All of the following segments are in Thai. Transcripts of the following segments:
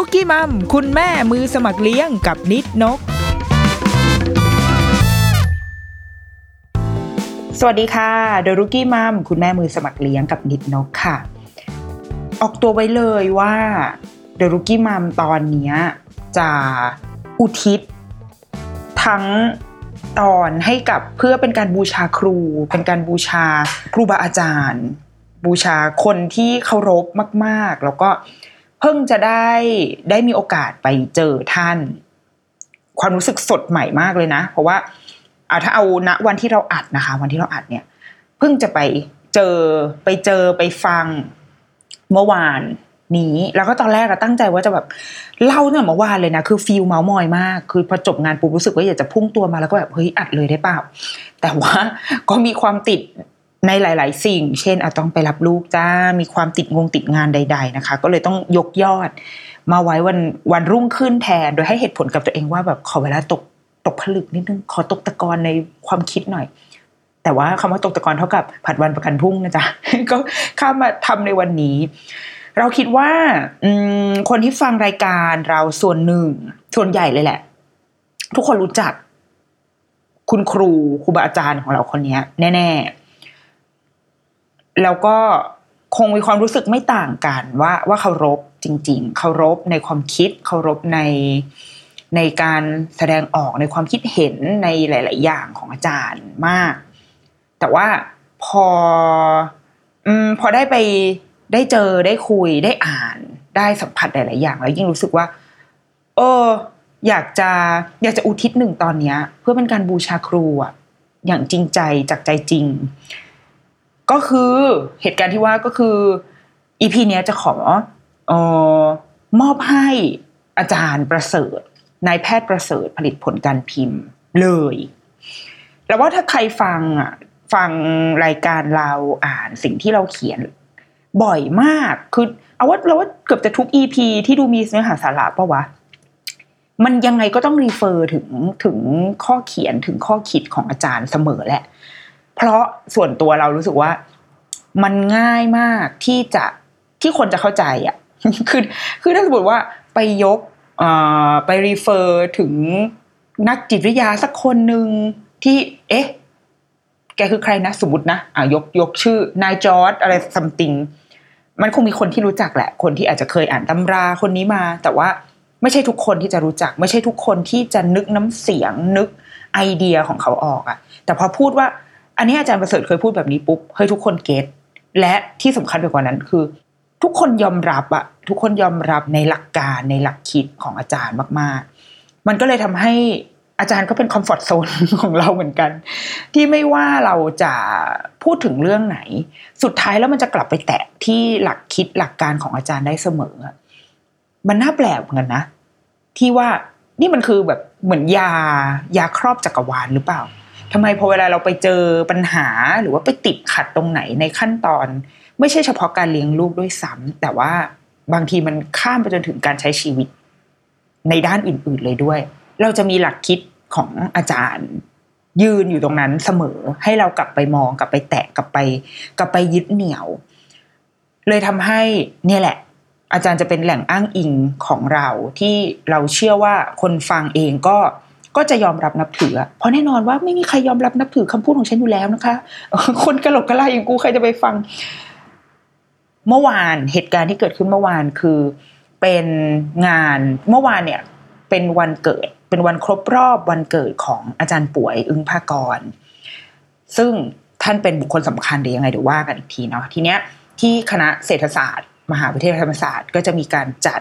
ดอะรุกี้มัม คุณแม่มือสมัครเลี้ยงกับนิดนก สวัสดีค่ะเดอะรุกี้มัม คุณแม่มือสมัครเลี้ยงกับนิดนกค่ะ ออกตัวไว้เลยว่าเดอะรุกี้มัมตอนนี้จะอุทิศ ทั้งตอนให้กับเพื่อเป็นการบูชาครู เป็นการบูชาครูบาอาจารย์ บูชาคนที่เคารพมาก ๆ แล้วก็ เพิ่งจะได้ได้มีโอกาสไปเจอท่าน ความรู้สึกสดใหม่มากเลยนะ เพราะว่าอาถ้าเอาณวันที่เราอัดนะคะ วันที่เราอัดเนี่ย เพิ่งจะไปเจอไปเจอไปฟังเมื่อวานนี้แล้วก็ตอนแรกก็ตั้งใจว่าจะแบบเล่าเนี่ยเมื่อวานเลยนะคือฟีลเมาส์มอยมาก คือพอจบงานปุ๊บรู้สึกว่าอยากจะพุ่งตัวมาแล้วก็แบบเฮ้ยอัดเลยได้เปล่าแต่ว่าก็มีความติด ในหลาย ๆ สิ่ง เช่นอาต้องไปรับลูกจ้า มีความติดงงติดงานใด ๆ นะคะ ก็เลยต้องยกยอด มาไว้วันวันรุ่งขึ้นแทน โดยให้เหตุผลกับตัวเองว่าแบบขอเวลาตกตกผลึกนิดนึง ขอตกตะกอนในความคิดหน่อย แต่ว่าคำว่าตกตะกอนเท่ากับผัดวันประกันพรุ่งนะจ๊ะ ก็ข้ามมาทำในวันนี้ เราคิดว่าอคนที่ฟังรายการเราส่วนหนึ่ง ส่วนใหญ่เลยแหละ ทุกคนรู้จัก คุณครูครูบาอาจารย์ของเราคนนี้แน่ ๆ แล้วก็คงมีความรู้สึกไม่ต่างกันว่าว่าเคารพจริง ๆ เคารพในความคิด เคารพในในการแสดงออกในความคิดเห็นในหลาย ๆ อย่างของอาจารย์มาก แต่ว่าพออืมพอได้ไปได้เจอได้คุยได้อ่านได้สัมผัสหลาย ๆ อย่าง แล้วยิ่งรู้สึกว่า เออ อยากจะอยากจะอุทิศหนึ่งตอนเนี้ย เพื่อเป็นการบูชาครูอะอย่างจริงใจจากใจจริง ก็คือเหตุการณ์ที่ว่าก็คืออีพีนี้จะขอเออมอบให้อาจารย์ประเสริฐนายแพทย์ประเสริฐผลิตผลการพิมพ์เลย แล้วว่าถ้าใครฟังอะฟังรายการเราอ่านสิ่งที่เราเขียน บ่อยมากคือเอาว่าเราว่าเกือบจะทุกอีพีที่ดูมีเนื้อหาสาระปะวะมันยังไงก็ต้องรีเฟอร์ถึงถึงข้อเขียนถึงข้อคิดของอาจารย์เสมอแหละ เพราะส่วนตัวเรารู้สึกว่ามันง่ายมากที่จะที่คนจะเข้าใจอะคือคือถ้าสมมติว่าไปยกไปรีเฟอร์ถึงนักจิตวิทยาสักคนหนึ่งที่ เอ๊ะ แกคือใครนะ สมมตินะอ่ายกยกชื่อนายจอร์ดอะไรซัมติงมันคงมีคนที่รู้จักแหละ คนที่อาจจะเคยอ่านตำราคนนี้มา แต่ว่าไม่ใช่ทุกคนที่จะรู้จัก ไม่ใช่ทุกคนที่จะนึกน้ำเสียงนึกไอเดียของเขาออกอะแต่พอพูดว่า อันนี้อาจารย์ประเสริฐเคยพูดแบบนี้ปุ๊บเฮ้ยทุกคนเก็ตและที่สำคัญไปกว่านั้นคือ ทุกคนยอมรับอะทุกคนยอมรับในหลักการในหลักคิดของอาจารย์มาก ๆ มันก็เลยทำให้อาจารย์ก็เป็นคอมฟอร์ทโซนของเราเหมือนกัน ที่ไม่ว่าเราจะพูดถึงเรื่องไหน สุดท้ายแล้วมันจะกลับไปแตะที่หลักคิดหลักการของอาจารย์ได้เสมอ มันน่าแปลกเหมือนกันนะ ที่ว่านี่มันคือแบบเหมือนยายาครอบจักรวาลหรือเปล่า ทำไมพอเวลาเราไปเจอปัญหาหรือว่าไปติดขัดตรงไหนในขั้นตอน ไม่ใช่เฉพาะการเลี้ยงลูกด้วยซ้ำแต่ว่าบางทีมันข้ามไปจนถึงการใช้ชีวิต ในด้านอื่น ๆเลยด้วย เราจะมีหลักคิดของอาจารย์ ยืนอยู่ตรงนั้นเสมอให้เรากลับไปมองกลับไปแตะกลับไป กลับไปยึดเหนี่ยว เลยทำให้เนี่ยแหละ อาจารย์จะเป็นแหล่งอ้างอิงของเราที่เราเชื่อว่าคนฟังเองก็ ก็จะยอมรับนับถือ เพราะแน่นอนว่าไม่มีใครยอมรับนับถือคำพูดของฉันอยู่แล้วนะคะ คนกระหลกกระลาอย่างกูใครจะไปฟัง เมื่อวานเหตุการณ์ที่เกิดขึ้นเมื่อวานคือเป็นงานเมื่อวานเนี่ย เป็นวันเกิด เป็นวันครบรอบวันเกิดของอาจารย์ป่วยอึ้งภากร ซึ่งท่านเป็นบุคคลสำคัญหรือยังไงเดี๋ยวว่ากันอีกทีเนาะทีเนี้ยที่คณะเศรษฐศาสตร์ มหาวิทยาลัยธรรมศาสตร์ ก็จะมีการจัด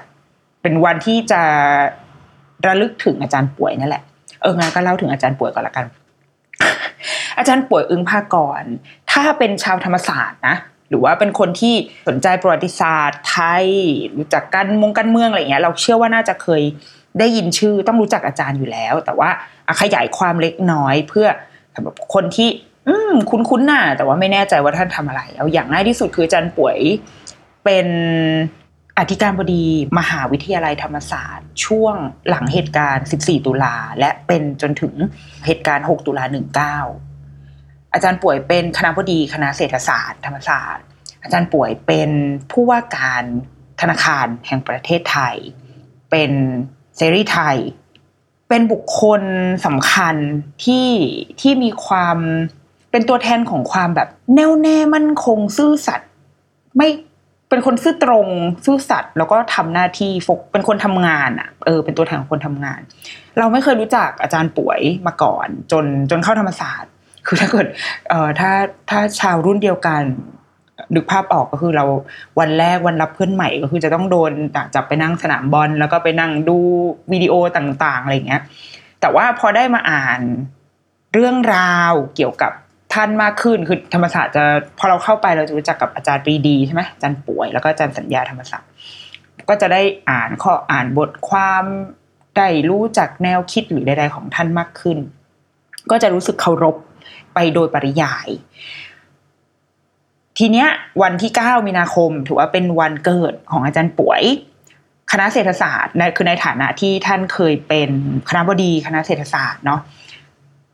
เป็นวันที่จะระลึกถึงอาจารย์ป่วยนั่นแหละ เอองานก็เล่าถึงอาจารย์ป่วยก่อนละกัน อาจารย์ป่วยอึ้งภากรถ้าเป็นชาวธรรมศาสตร์นะหรือว่าเป็นคนที่สนใจประวัติศาสตร์ไทยรู้จักการมงการเมืองอะไรเงี้ย เราเชื่อว่าน่าจะเคยได้ยินชื่อต้องรู้จักอาจารย์อยู่แล้ว แต่ว่าขยายความเล็กน้อยเพื่อสำหรับคนที่อืมคุ้นๆน่ะแต่ว่าไม่แน่ใจว่าท่านทำอะไร เอาอย่างง่ายที่สุดคืออาจารย์ป่วยเป็น อธิการบดีมหาวิทยาลัยธรรมศาสตร์ ช่วงหลังเหตุการณ์ 14 ตุลา และเป็นจนถึงเหตุการณ์ 6 ตุลา 19 อาจารย์ป่วยเป็นคณะบดีคณะเศรษฐศาสตร์ ธรรมศาสตร์ อาจารย์ป่วยเป็นผู้ว่าการธนาคารแห่งประเทศไทย เป็นเซรีไทย เป็นบุคคลสำคัญที่ที่มีความเป็นตัวแทนของความแบบแน่วแน่มั่นคงซื่อสัตย์ไม่ เป็นคนซื่อตรงซื่อสัตย์แล้วก็ทำหน้าที่ฟกเป็นคนทำงานอะเออเป็นตัวแทนของคนทำงาน เราไม่เคยรู้จักอาจารย์ป่วยมาก่อน จนจนเข้าธรรมศาสตร์ คือถ้าเกิดเอ่อถ้าถ้าชาวรุ่นเดียวกันนึกภาพออกก็คือเราวันแรกวันรับเพื่อนใหม่ก็คือจะต้องโดนจับไปนั่งสนามบอลแล้วก็ไปนั่งดูวิดีโอต่างๆอะไรเงี้ย แต่ว่าพอได้มาอ่านเรื่องราวเกี่ยวกับ ท่านมากขึ้นคือธรรมศาสตร์จะพอเราเข้าไปเราจะรู้จักกับอาจารย์ปรีดีใช่ไหมอาจารย์ป่วยแล้วก็อาจารย์สัญญาธรรมศาสตร์ก็จะได้อ่านข้ออ่านบทความได้รู้จักแนวคิดหรือใดๆของท่านมากขึ้น ก็จะรู้สึกเคารพไปโดยปริยาย ทีเนี้ยวันที่เก้ามีนาคม ถือว่าเป็นวันเกิดของอาจารย์ป่วย คณะเศรษฐศาสตร์นคือในฐานะที่ท่านเคยเป็นคณะบดีคณะเศรษฐศาสตร์เนาะ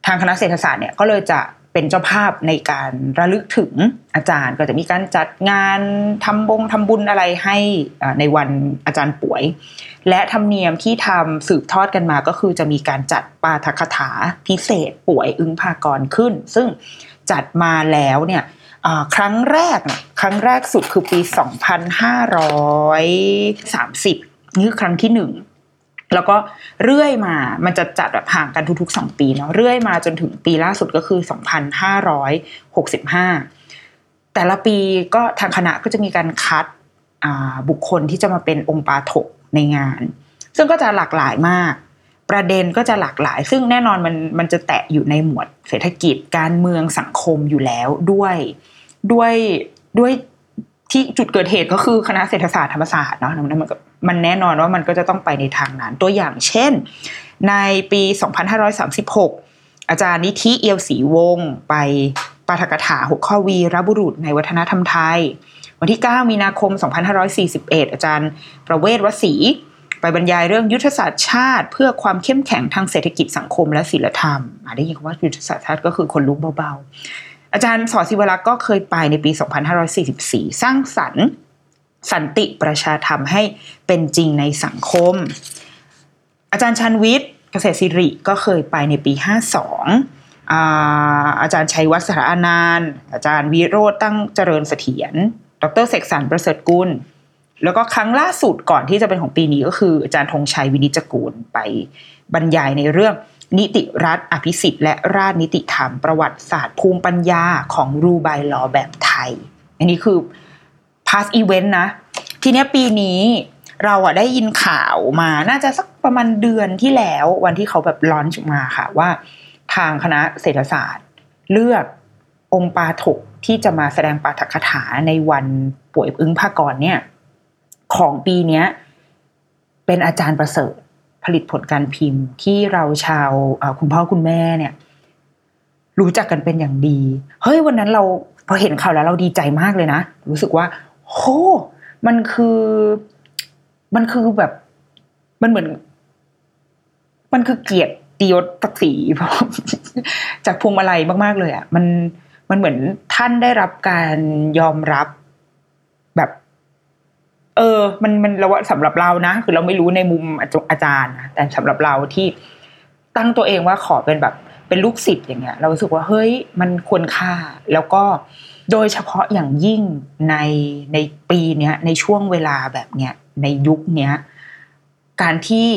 ทางคณะเศรษฐศาสตร์เนี่ยก็เลยจะ เป็นเจ้าภาพในการระลึกถึงอาจารย์ ก็จะมีการจัดงานทำบงทำบุญอะไรให้ในวันอาจารย์ป่วย และธรรมเนียมที่ทำสืบทอดกันมาก็คือจะมีการจัดปาฐกถาพิเศษป่วยอึ้งภากรขึ้น ซึ่งจัดมาแล้วเนี่ยครั้งแรกครั้งแรกสุดคือปี 2530 นี่คือครั้งที่หนึ่ง แล้วก็เรื่อยมา มันจะจัดแบบห่างกันทุกๆสองปีเนาะ เรื่อยมาจนถึงปีล่าสุดก็คือ 2565 แต่ละปีก็ทางคณะก็จะมีการคัดบุคคลที่จะมาเป็นองค์ปาถกในงาน ซึ่งก็จะหลากหลายมาก ประเด็นก็จะหลากหลาย ซึ่งแน่นอนมันมันจะแตะอยู่ในหมวดเศรษฐกิจการเมืองสังคมอยู่แล้วด้วยด้วยด้วยที่จุดเกิดเหตุก็คือคณะเศรษฐศาสตร์ธรรมศาสตร์เนาะมันมัน มันแน่นอนว่ามันก็จะต้องไปในทางนั้น ตัวอย่างเช่น ในปี 2536 อาจารย์นิธิเอียวศรีวงศ์ไปปาฐกถาหกข้อวีรบุรุษในวัฒนธรรมไทย วันที่ 9 มีนาคม 2541 อาจารย์ประเวศวสีไปบรรยายเรื่องยุทธศาสตร์ชาติ เพื่อความเข้มแข็งทางเศรษฐกิจสังคมและศิลธรรมได้ยินคำว่ายุทธศาสตร์ชาติก็คือคนลุกเบาๆ อาจารย์สอศิวรักษ์ก็เคยไปในปี 2544 สร้างสรรค์ สันติประชาธรรมให้เป็นจริงในสังคม อาจารย์ชันวิทย์เกษตรศิริก็เคยไปในปี 52อาอาจารย์ชัยวัฒน์สารานานอาจารย์วิโรธตั้งเจริญเสถียร ดรเสกสรรประเสริฐกุล แล้วก็ครั้งล่าสุดก่อนที่จะเป็นของปีนี้ก็คือ อาจารย์ธงชัยวินิจกูลไปบรรยายในเรื่องนิติรัฐอภิสิทธิ์และราชนิติธรรมประวัติศาสตร์ภูมิปัญญาของรูไบลอแบบไทย อันนี้คือ past event นะ ทีเนี้ยปีนี้เราอะได้ยินข่าวมาน่าจะสักประมาณเดือนที่แล้ววันที่เขาแบบร้อนมาค่ะว่า ทางคณะเศรษฐศาสตร์ เลือกองค์ปาถกที่จะมาแสดงปาฐกถาในวันป่วยอึ้งภากรเนี่ย ของปีเนี้ย เป็นอาจารย์ประเสริฐผลิตผลการพิมพ์ที่เราชาวคุณพ่อคุณแม่เนี่ย รู้จักกันเป็นอย่างดี เฮ้ยวันนั้นเราพอเห็นข่าวแล้วเราดีใจมากเลยนะ รู้สึกว่า โหมันคือมันคือแบบ มันเหมือน มันคือเกียรติยศศักดิ์ศรีจากพวงมาลัยมาก ๆ เลยอะ่ะ มันมันเหมือนท่านได้รับการยอมรับแบบ เออ มันมันเราว่าสำหรับเรานะคือเราไม่รู้ในมุมอาจารย์นะแต่สำหรับเราที่ตั้งตัวเองว่าขอเป็นแบบ เป็นลูกศิษย์อย่างเงี้ย เราสึกว่าเฮ้ยมันควรค่าแล้วก็ โดยเฉพาะอย่างยิ่งในในปีเนี้ยในช่วงเวลาแบบเนี้ยในยุคเนี้ยการที่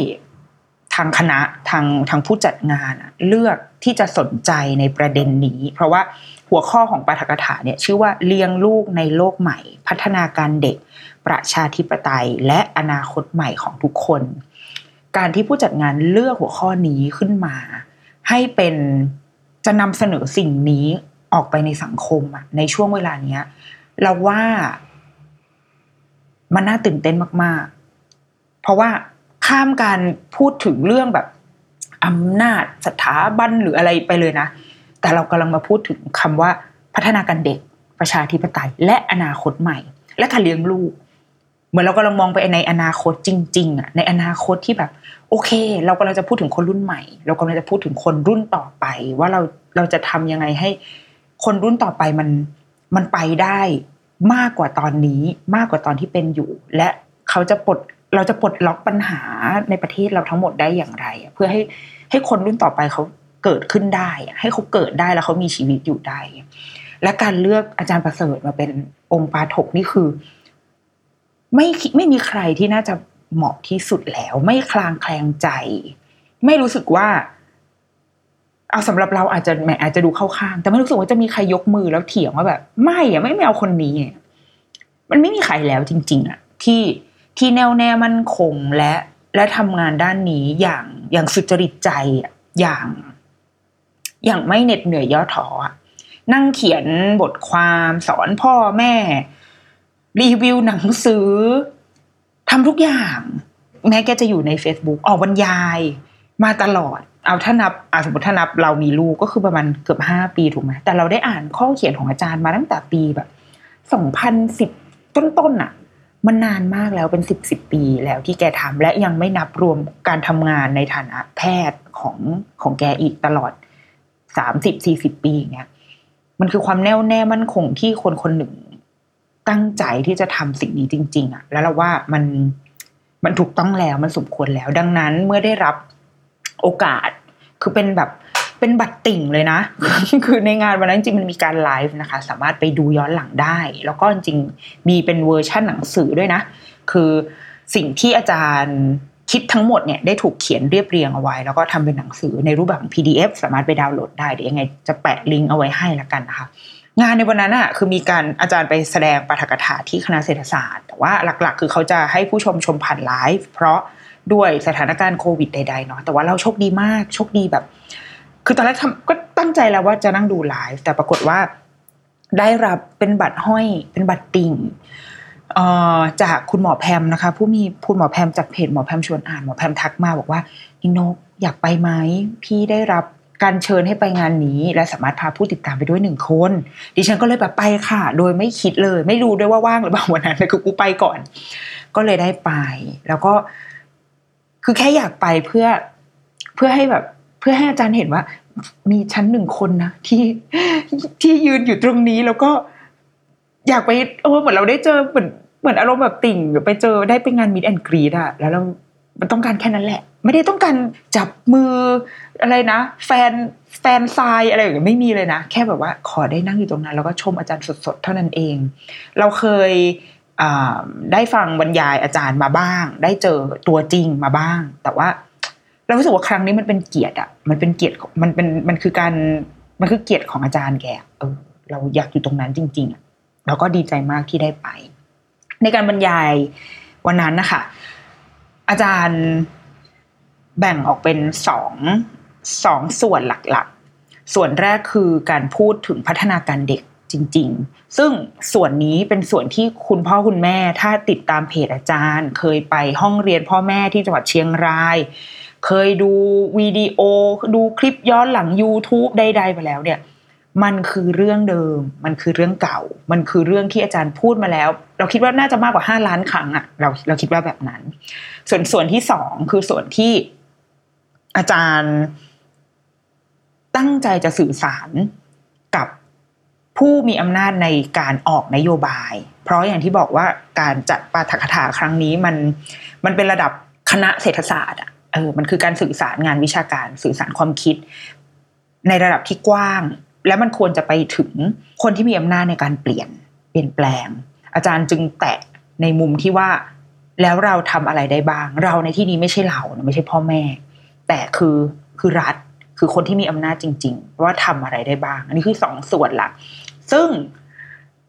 ทางคณะทางทางผู้จัดงานเลือกที่จะสนใจในประเด็นนี้ เพราะว่าหัวข้อของปาฐกถาเนี่ยชื่อว่าเลี้ยงลูกในโลกใหม่ พัฒนาการเด็ก ประชาธิปไตย และอนาคตใหม่ของทุกคน การที่ผู้จัดงานเลือกหัวข้อนี้ขึ้นมา ให้เป็นจะนำเสนอสิ่งนี้ ออกไปในสังคมอะในช่วงเวลาเนี้ย เราว่ามันน่าตื่นเต้นมาก ๆ เพราะว่าข้ามการพูดถึงเรื่องแบบอำนาจสถาบันหรืออะไรไปเลยนะ แต่เรากำลังมาพูดถึงคำว่าพัฒนาการเด็กประชาธิปไตย และอนาคตใหม่ และการเลี้ยงลูก เหมือนเรากำลังมองไปในอนาคตจริง ๆอะในอนาคตที่แบบ โอเค เรากำลังจะพูดถึงคนรุ่นใหม่ เรากำลังจะพูดถึงคนรุ่นต่อไป ว่าเราเราจะทำยังไงให้ คนรุ่นต่อไปมันมันไปได้มากกว่าตอนนี้มากกว่าตอนที่เป็นอยู่ และเขาจะปลดเราจะปลดล็อกปัญหาในประเทศเราทั้งหมดได้อย่างไร เพื่อให้ให้คนรุ่นต่อไปเขาเกิดขึ้นได้ ให้เขาเกิดได้แล้วเขามีชีวิตอยู่ได้ และการเลือกอาจารย์ประเสริฐมาเป็นองค์ปาถกนี่คือ ไม่ไม่มีใครที่น่าจะเหมาะที่สุดแล้ว ไม่คลางแคลงใจ ไม่รู้สึกว่า เอาสำหรับเราอาจจะแหมอาจจะดูเข้าข้าง แต่ไม่รู้สึกว่าจะมีใครยกมือแล้วเถียงว่าแบบ ไม่อะไม่ไม่เอาคนนี้ มันไม่มีใครแล้วจริง ๆอะที่ที่แน่วแน่มั่นคงและและทำงานด้านนี้อย่างอย่างสุจริตใจอย่าง อย่างไม่เหน็ดเหนื่อยย่อท้อนั่งเขียนบทความสอนพ่อแม่ รีวิวหนังสือทำทุกอย่าง แม้แกจะอยู่ใน Facebook ออกบรรยายมาตลอด เอาถ้านับอาสมมติถ้านับเรามีลูกก็คือประมาณเกือบห้าปีถูกไหมแต่เราได้อ่านข้อเขียนของอาจารย์มาตั้งแต่ปีแบบสองพันสิบต้นๆนอะมันนานมากแล้วเป็นสิบสิบปีแล้วที่แกทำและยังไม่นับรวมการทำงานในฐานะแพทย์ของของแกอีกตลอดสามสิบสี่สิบปีอย่างเงี้ยมันคือความแน่วแน่มั่นคงที่คนคนหนึ่งตั้งใจที่จะทำสิ่งนี้จริง ๆอะแล้วเราว่ามันมันถูกต้องแล้วมันสมควรแล้ว ดังนั้นเมื่อได้รับโอกาส คือเป็นแบบเป็นบัตรติ่งเลยนะ คือในงานวันนั้นจริงมันมีการไลฟ์นะคะ สามารถไปดูย้อนหลังได้ แล้วก็จริงมีเป็นเวอร์ชั่นหนังสือด้วยนะ คือสิ่งที่อาจารย์คิดทั้งหมดเนี่ยได้ถูกเขียนเรียบเรียงเอาไว้ แล้วก็ทำเป็นหนังสือในรูปแบบของ PDF สามารถไปดาวน์โหลดได้ เดี๋ยวยังไงจะแปะลิงก์เอาไว้ให้ละกันนะคะ งานในวันนั้นอะคือมีการอาจารย์ไปแสดงปาฐกถาที่คณะเศรษฐศาสตร์ แต่ว่าหลักๆ คือเขาจะให้ผู้ชมชมผ่านไลฟ์เพราะ ด้วยสถานการณ์โควิดใดๆเนาะแต่ว่าเราโชคดีมากโชคดีแบบ คือตอนแรกทำก็ตั้งใจแล้วว่าจะนั่งดูไลฟ์แต่ปรากฏว่าได้รับเป็นบัตรห้อยเป็นบัตรติ่งจากคุณหมอแพมนะคะ ผู้มีคุณหมอแพมจากเพจหมอแพมชวนอ่านหมอแพมทักมาบอกว่าอินกอยากไปไหมพี่ได้รับการเชิญให้ไปงานนี้ และสามารถพาผู้ติดตามไปด้วยหนึ่งคน ดิฉันก็เลยแบบไปค่ะ โดยไม่คิดเลย ไม่รู้ด้วยว่าว่างหรือเปล่าวันนั้นคือกูไปก่อน ก็เลยได้ไป แล้วก็ คือแค่อยากไปเพื่อเพื่อให้แบบ เพื่อให้อาจารย์เห็นว่า มีชั้นหนึ่งคนนะที่ที่ยืนอยู่ตรงนี้แล้วก็ อยากไปโอ้เหมือนเราได้เจอเหมือนเหมือนอารมณ์แบบติ่งไปเจอได้ไปงานมิดแอนกรีดอะแล้วเรามันต้องการแค่นั้นแหละ ไม่ได้ต้องการจับมืออะไรนะ แฟนแฟนทรายอะไรอย่างเงี้ยไม่มีเลยนะ แค่แบบว่าขอได้นั่งอยู่ตรงนั้น แล้วก็ชมอาจารย์สดๆ เท่านั้นเอง เราเคย ได้ฟังบรรยายอาจารย์มาบ้าง ได้เจอตัวจริงมาบ้าง แต่ว่าเรารู้สึกว่าครั้งนี้มันเป็นเกียรติอะ มันเป็นเกียรติมันเป็นมันคือการมันคือเกียรติของอาจารย์แกเออ เราอยากอยู่ตรงนั้นจริง ๆอะเราก็ดีใจมากที่ได้ไป ในการบรรยายวันนั้นนะคะอาจารย์แบ่งออกเป็นสองสองส่วนหลักๆ ส่วนแรกคือการพูดถึงพัฒนาการเด็กจริง ๆ ซึ่งส่วนนี้เป็นส่วนที่คุณพ่อคุณแม่ ถ้าติดตามเพจอาจารย์ เคยไปห้องเรียนพ่อแม่ที่จังหวัดเชียงราย เคยดูวิดีโอ ดูคลิปย้อนหลัง YouTube ใดๆไปแล้วเนี่ยมันคือเรื่องเดิม มันคือเรื่องเก่า มันคือเรื่องที่อาจารย์พูดมาแล้ว เราคิดว่าน่าจะมากกว่าห้าล้านครั้งอะเราเราคิดว่าแบบนั้น ส่วนส่วนที่สองคือส่วนที่อาจารย์ตั้งใจจะสื่อสารกับ ผู้มีอำนาจในการออกนโยบาย เพราะอย่างที่บอกว่าการจัดปาฐกถาครั้งนี้มันมันเป็นระดับคณะเศรษฐศาสตร์อะเออมันคือการสื่อสารงานวิชาการสื่อสารความคิด ในระดับที่กว้าง และมันควรจะไปถึงคนที่มีอำนาจในการเปลี่ยนเปลี่ยนแปลง อาจารย์จึงแตะในมุมที่ว่าแล้วเราทำอะไรได้บ้าง เราในที่นี้ไม่ใช่เราไม่ใช่พ่อแม่ แต่คือคือรัฐคือคนที่มีอำนาจจริง ๆ ว่าทำอะไรได้บ้าง อันนี้คือสองส่วนหลัก ซึ่ง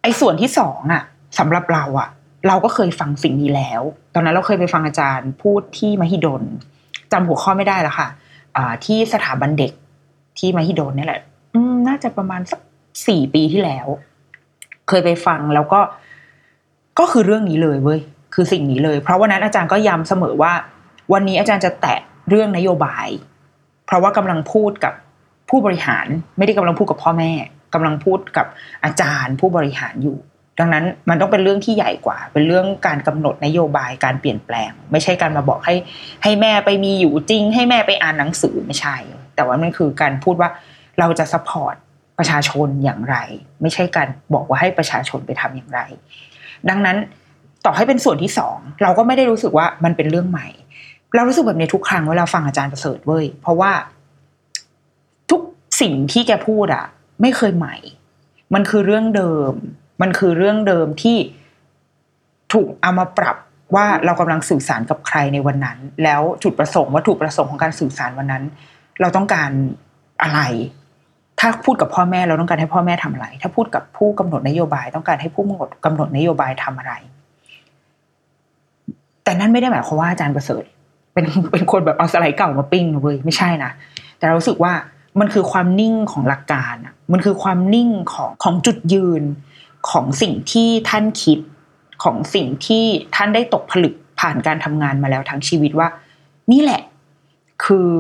ไอ้ส่วนที่สองอะสำหรับเราอะเราก็เคยฟังสิ่งนี้แล้ว ตอนนั้นเราเคยไปฟังอาจารย์พูดที่มหิดลจำหัวข้อไม่ได้แล้วค่ะที่สถาบันเด็กที่มหิดลนี่แหละน่าจะประมาณสักสี่ปีที่แล้ว เคยไปฟังแล้วก็ก็คือเรื่องนี้เลยเว้ยคือสิ่งนี้เลย เพราะวันนั้นอาจารย์ก็ย้ำเสมอว่า วันนี้อาจารย์จะแตะเรื่องนโยบาย เพราะว่ากำลังพูดกับผู้บริหาร ไม่ได้กำลังพูดกับพ่อแม่ กำลังพูดกับอาจารย์ผู้บริหารอยู่ ดังนั้นมันต้องเป็นเรื่องที่ใหญ่กว่า เป็นเรื่องการกำหนดนโยบายการเปลี่ยนแปลง ไม่ใช่การมาบอกให้ ให้แม่ไปมีอยู่จริง ให้แม่ไปอ่านหนังสือไม่ใช่ แต่ว่ามันคือการพูดว่าเราจะ supportประชาชนอย่างไร ไม่ใช่การบอกว่าให้ประชาชนไปทำอย่างไร ดังนั้นต่อให้เป็นส่วนที่สองเราก็ไม่ได้รู้สึกว่ามันเป็นเรื่องใหม่ เรารู้สึกแบบนี้ทุกครั้งเวลาฟังอาจารย์ประเสริฐเว้ยเพราะว่าทุกสิ่งที่แกพูดอะ ไม่เคยใหม่ มันคือเรื่องเดิม มันคือเรื่องเดิมที่ถูกเอามาปรับว่าเรากำลังสื่อสารกับใครในวันนั้น แล้วจุดประสงค์วัตถุประสงค์ของการสื่อสารวันนั้น เราต้องการอะไร ถ้าพูดกับพ่อแม่เราต้องการให้พ่อแม่ทำอะไร ถ้าพูดกับผู้กำหนดนโยบาย ต้องการให้ผู้กำหนดนโยบายทำอะไร แต่นั่นไม่ได้หมายความว่าอาจารย์ประเสริฐ เป็นเป็นคนแบบเอาสไลด์เก่ามาปิ้งนะเว้ยไม่ใช่นะแต่เราสึกว่า มันคือความนิ่งของหลักการอะมันคือความนิ่งของของจุดยืนของสิ่งที่ท่านคิดของสิ่งที่ท่านได้ตกผลึกผ่านการทำงานมาแล้วทั้งชีวิตว่า นี่แหละ คือ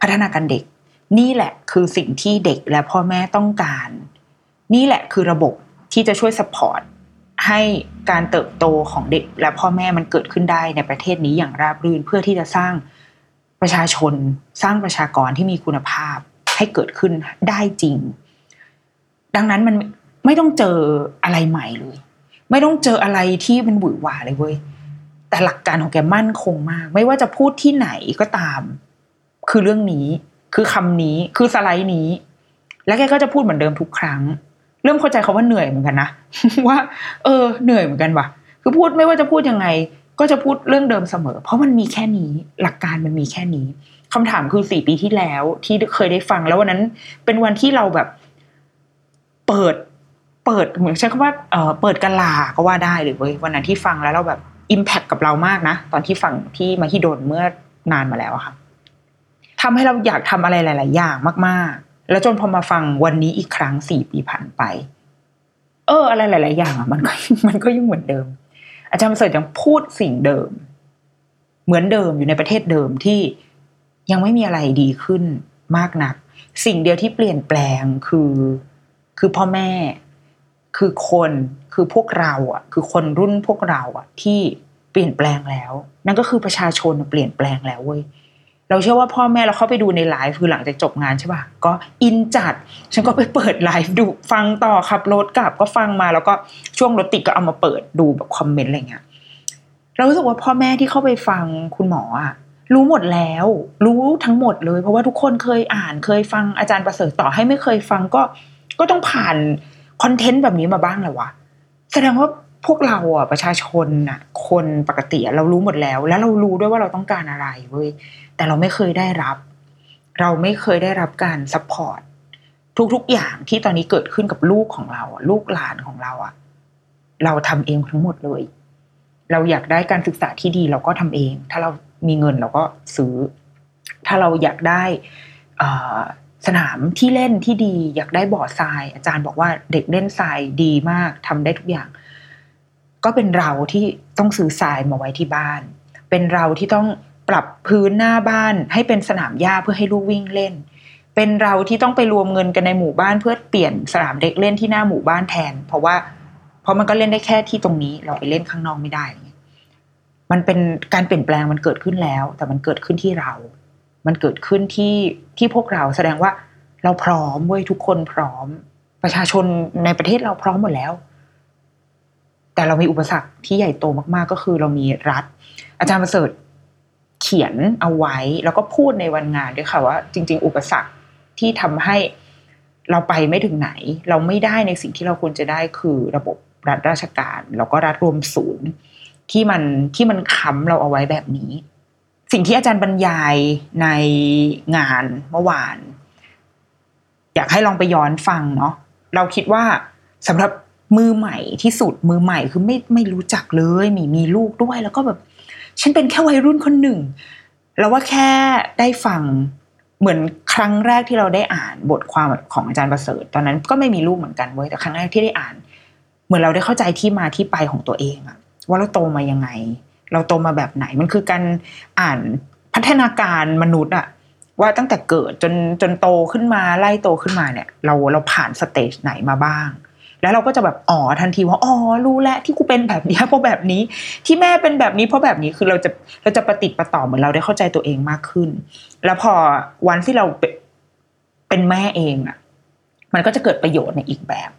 พัฒนาการเด็ก นี่แหละคือสิ่งที่เด็กและพ่อแม่ต้องการ นี่แหละคือระบบที่จะช่วยสปอร์ตให้การเติบโตของเด็กและพ่อแม่มันเกิดขึ้นได้ในประเทศนี้อย่างราบรื่นเพื่อที่จะสร้าง ประชาชนสร้างประชากรที่มีคุณภาพให้เกิดขึ้นได้จริง ดังนั้นมันไม่ต้องเจออะไรใหม่เลย ไม่ต้องเจออะไรที่มันบุ๋ยหวาเลยเว้ยแต่หลักการของแกมั่นคงมาก ไม่ว่าจะพูดที่ไหนก็ตาม คือเรื่องนี้ คือคำนี้ คือสไลด์นี้ แล้วแกก็จะพูดเหมือนเดิมทุกครั้ง เริ่มเข้าใจเขาว่าเหนื่อยเหมือนกันนะว่า เออ เหนื่อยเหมือนกันว่ะ คือพูดไม่ว่าจะพูดยังไง ก็จะพูดเรื่องเดิมเสมอ เพราะมันมีแค่นี้หลักการมันมีแค่นี้คำถามคือสี่ปีที่แล้วที่เคยได้ฟังแล้ววันนั้น เป็นวันที่เราแบบ เปิด เปิดเหมือนใช้คำว่าเออเปิดกะลาก็ว่าได้เลยเว้ยวันนั้นที่ฟังแล้วเราแบบอิมแพคกับเรามากนะตอนที่ฟังที่มาฮิโดนเมื่อนานมาแล้วค่ะทำให้เราอยากทำอะไรหลาย ๆ อย่างมากๆ แล้วจนพอมาฟังวันนี้อีกครั้งสี่ปีผ่านไป เออ อะไรหลาย ๆ อย่างอะ มันก็มันก็ยังเหมือนเดิม อาจารย์ประเสริฐยังพูดสิ่งเดิม เหมือนเดิมอยู่ในประเทศเดิมที่ยังไม่มีอะไรดีขึ้นมากนัก สิ่งเดียวที่เปลี่ยนแปลงคือ คือพ่อแม่ คือคนคือพวกเราอะ คือคนรุ่นพวกเราอะที่เปลี่ยนแปลงแล้ว นั่นก็คือประชาชนเปลี่ยนแปลงแล้วเว้ย เราเชื่อว่าพ่อแม่เราเข้าไปดูในไลฟ์คือหลังจากจบงานใช่ป่ะก็อินจัด ฉันก็ไปเปิดไลฟ์ดูฟังต่อขับรถกลับก็ฟังมา แล้วก็ช่วงรถติดก็เอามาเปิดดูแบบคอมเมนต์อะไรเงี้ยเรารู้สึกว่าพ่อแม่ที่เข้าไปฟังคุณหมออะรู้หมดแล้ว รู้ทั้งหมดเลย เพราะว่าทุกคนเคยอ่านเคยฟังอาจารย์ประเสริฐต่อให้ไม่เคยฟังก็ก็ต้องผ่าน content แบบนี้มาบ้างแหละวะแสดงว่าพวกเราอะประชาชนอะ คนปกติเรารู้หมดแล้ว แล้วเรารู้ด้วยว่าเราต้องการอะไรเว้ย แต่เราไม่เคยได้รับ เราไม่เคยได้รับการ support ทุกๆอย่างที่ตอนนี้เกิดขึ้นกับลูกของเราลูกหลานของเราอะเราทำเองทั้งหมดเลย เราอยากได้การศึกษาที่ดีเราก็ทำเอง ถ้าเรามีเงินเราก็ซื้อ ถ้าเราอยากได้สนามที่เล่นที่ดี อยากได้บ่อทราย อาจารย์บอกว่าเด็กเล่นทรายดีมากทำได้ทุกอย่าง ก็เป็นเราที่ต้องซื้อทรายมาไว้ที่บ้าน เป็นเราที่ต้อง ปรับพื้นหน้าบ้านให้เป็นสนามหญ้าเพื่อให้ลูกวิ่งเล่น เป็นเราที่ต้องไปรวมเงินกันในหมู่บ้านเพื่อเปลี่ยนสนามเด็กเล่นที่หน้าหมู่บ้านแทน เพราะว่าเพราะมันก็เล่นได้แค่ที่ตรงนี้ เราไปเล่นข้างนอกไม่ได้ มันเป็นการเปลี่ยนแปลงมันเกิดขึ้นแล้ว แต่มันเกิดขึ้นที่เรา มันเกิดขึ้นที่ที่พวกเราแสดงว่าเราพร้อมเว้ยทุกคนพร้อม ประชาชนในประเทศเราพร้อมหมดแล้ว แต่เรามีอุปสรรคที่ใหญ่โตมาก ๆ ก็คือเรามีรัฐ อาจารย์ประเสริฐ เขียนเอาไว้แล้วก็พูดในวันงานด้วยค่ะว่า จริง ๆ อุปสรรคที่ทำให้เราไปไม่ถึงไหน เราไม่ได้ในสิ่งที่เราควรจะได้คือระบบรัฐราชการแล้วก็รัฐรวมศูนย์ ที่มันที่มันค้ำเราเอาไว้แบบนี้ สิ่งที่อาจารย์บรรยายในงานเมื่อวาน อยากให้ลองไปย้อนฟังเนาะเราคิดว่าสำหรับมือใหม่ที่สุดมือใหม่คือไม่ไม่รู้จักเลยมีมีลูกด้วย แล้วก็แบบ ฉันเป็นแค่วัยรุ่นคนหนึ่งแล้วว่าแค่ได้ฟังเหมือนครั้งแรกที่เราได้อ่านบทความของอาจารย์ประเสริฐ ตอนนั้นก็ไม่มีลูกเหมือนกันเว้ยแต่ครั้งแรกที่ได้อ่าน เหมือนเราได้เข้าใจที่มาที่ไปของตัวเองอะว่าเราโตมายังไง เราโตมาแบบไหนมันคือการอ่านพัฒนาการมนุษย์อะว่าตั้งแต่เกิดจนจนโตขึ้นมาไล่โตขึ้นมาเนี่ย เราเราผ่านสเตจไหนมาบ้าง แล้วเราก็จะแบบอ๋อทันทีว่าอ๋อรู้แล้วที่กูเป็นแบบนี้เพราะแบบนี้ที่แม่เป็นแบบนี้เพราะแบบนี้คือเราจะเราจะประติประต่อเหมือนเราได้เข้าใจตัวเองมากขึ้น แล้วพอวันที่เราเป็นเป็นแม่เองอะมันก็จะเกิดประโยชน์ในอีกแบบ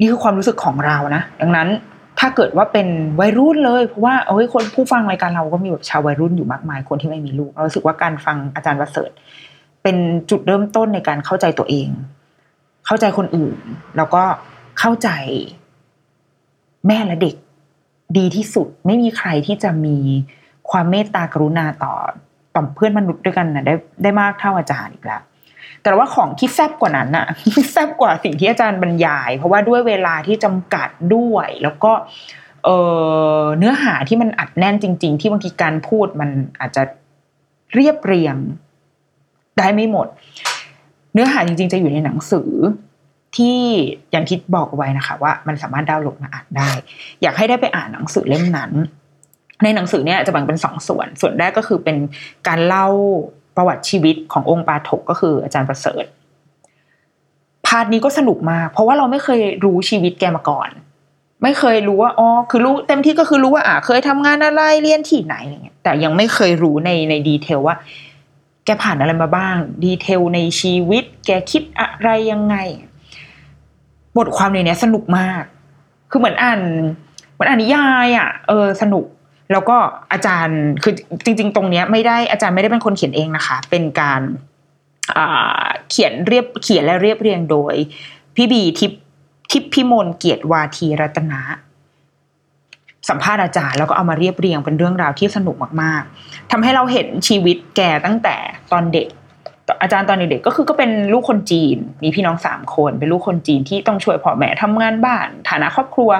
นี่คือความรู้สึกของเรานะดังนั้นถ้าเกิดว่าเป็นวัยรุ่นเลยเพราะว่าเอ้ยคนผู้ฟังรายการเราก็มีแบบชาววัยรุ่นอยู่มากมายคนที่ไม่มีลูกเราสึกว่าการฟังอาจารย์ประเสริฐเป็นจุดเริ่มต้นในการเข้าใจตัวเอง เข้าใจคนอื่น แล้วก็เข้าใจแม่และเด็กดีที่สุด ไม่มีใครที่จะมีความเมตตากรุณาต่อต่อเพื่อนมนุษย์ด้วยกันนะได้ได้มากเท่าอาจารย์อีกแล้ว แต่ว่าของที่แซบกว่านั้นน่ะแซบกว่าสิ่งที่อาจารย์บรรยาย เพราะว่าด้วยเวลาที่จำกัดด้วย แล้วก็เออเนื้อหาที่มันอัดแน่นจริง ๆ ที่บางทีการพูดมันอาจจะเรียบเรียงได้ไม่หมด เนื้อหาจริงๆ จะอยู่ในหนังสือที่อย่างที่บอกไว้นะคะ ว่ามันสามารถดาวน์โหลดมาอ่านได้ อยากให้ได้ไปอ่านหนังสือเล่มนั้น ในหนังสือเนี่ยจะแบ่งเป็นสองส่วน ส่วนแรกก็คือเป็นการเล่าประวัติชีวิตขององค์ปาถกก็คืออาจารย์ประเสริฐพาร์ทนี้ก็สนุกมาก เพราะว่าเราไม่เคยรู้ชีวิตแกมาก่อน ไม่เคยรู้ว่าอ๋อคือรู้เต็มที่ก็คือรู้ว่าอ่าเคยทำงานอะไรเรียนที่ไหนอะไรเงี้ยแต่ยังไม่เคยรู้ในในดีเทลว่า แกผ่านอะไรมาบ้าง ดีเทลในชีวิต แกคิดอะไรยังไง บทความในนี้สนุกมาก คือเหมือนอ่านเหมือนอ่านนิยายอะ เออ สนุก แล้วก็อาจารย์คือจริง ๆ ตรงเนี้ยไม่ได้อาจารย์ไม่ได้เป็นคนเขียนเองนะคะ เป็นการเขียนเรียบเขียนและเรียบเรียงโดย พี่บีทิพทิพพิมลเกียรติวาทีรัตนะ สัมภาษณ์อาจารย์แล้วก็เอามาเรียบเรียงเป็นเรื่องราวที่สนุกมากๆทำให้เราเห็นชีวิตแกตั้งแต่ตอนเด็ก อาจารย์ตอนเด็กๆก็คือก็เป็นลูกคนจีน มีพี่น้องสามคน เป็นลูกคนจีนที่ต้องช่วยพ่อแม่ทำงานบ้าน ฐานะครอบครัว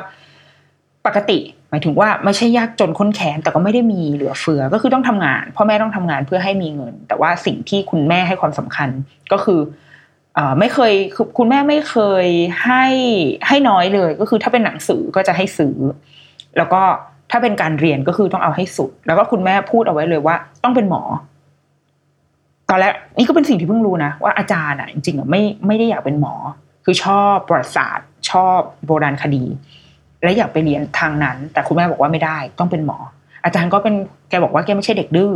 ปกติ หมายถึงว่าไม่ใช่ยากจนค้นแค้นแต่ก็ไม่ได้มีเหลือเฟือก็คือต้องทำงานพ่อแม่ต้องทำงานเพื่อให้มีเงิน แต่ว่าสิ่งที่คุณแม่ให้ความสำคัญก็คือไม่เคยคุณแม่ไม่เคยให้ให้น้อยเลย ก็คือถ้าเป็นหนังสือก็จะให้ซื้อ แล้วก็ถ้าเป็นการเรียนก็คือต้องเอาให้สุด แล้วก็คุณแม่พูดเอาไว้เลยว่า ต้องเป็นหมอ ตอนแรกนี่ก็เป็นสิ่งที่เพิ่งรู้นะว่าอาจารย์อะจริงๆอะไม่ไม่ได้อยากเป็นหมอ คือชอบประวัติศาสตร์ ชอบโบราณคดี และอยากไปเรียนทางนั้น แต่คุณแม่บอกว่าไม่ได้ ต้องเป็นหมอ อาจารย์ก็เป็นแกบอกว่าแกไม่ใช่เด็กดื้อ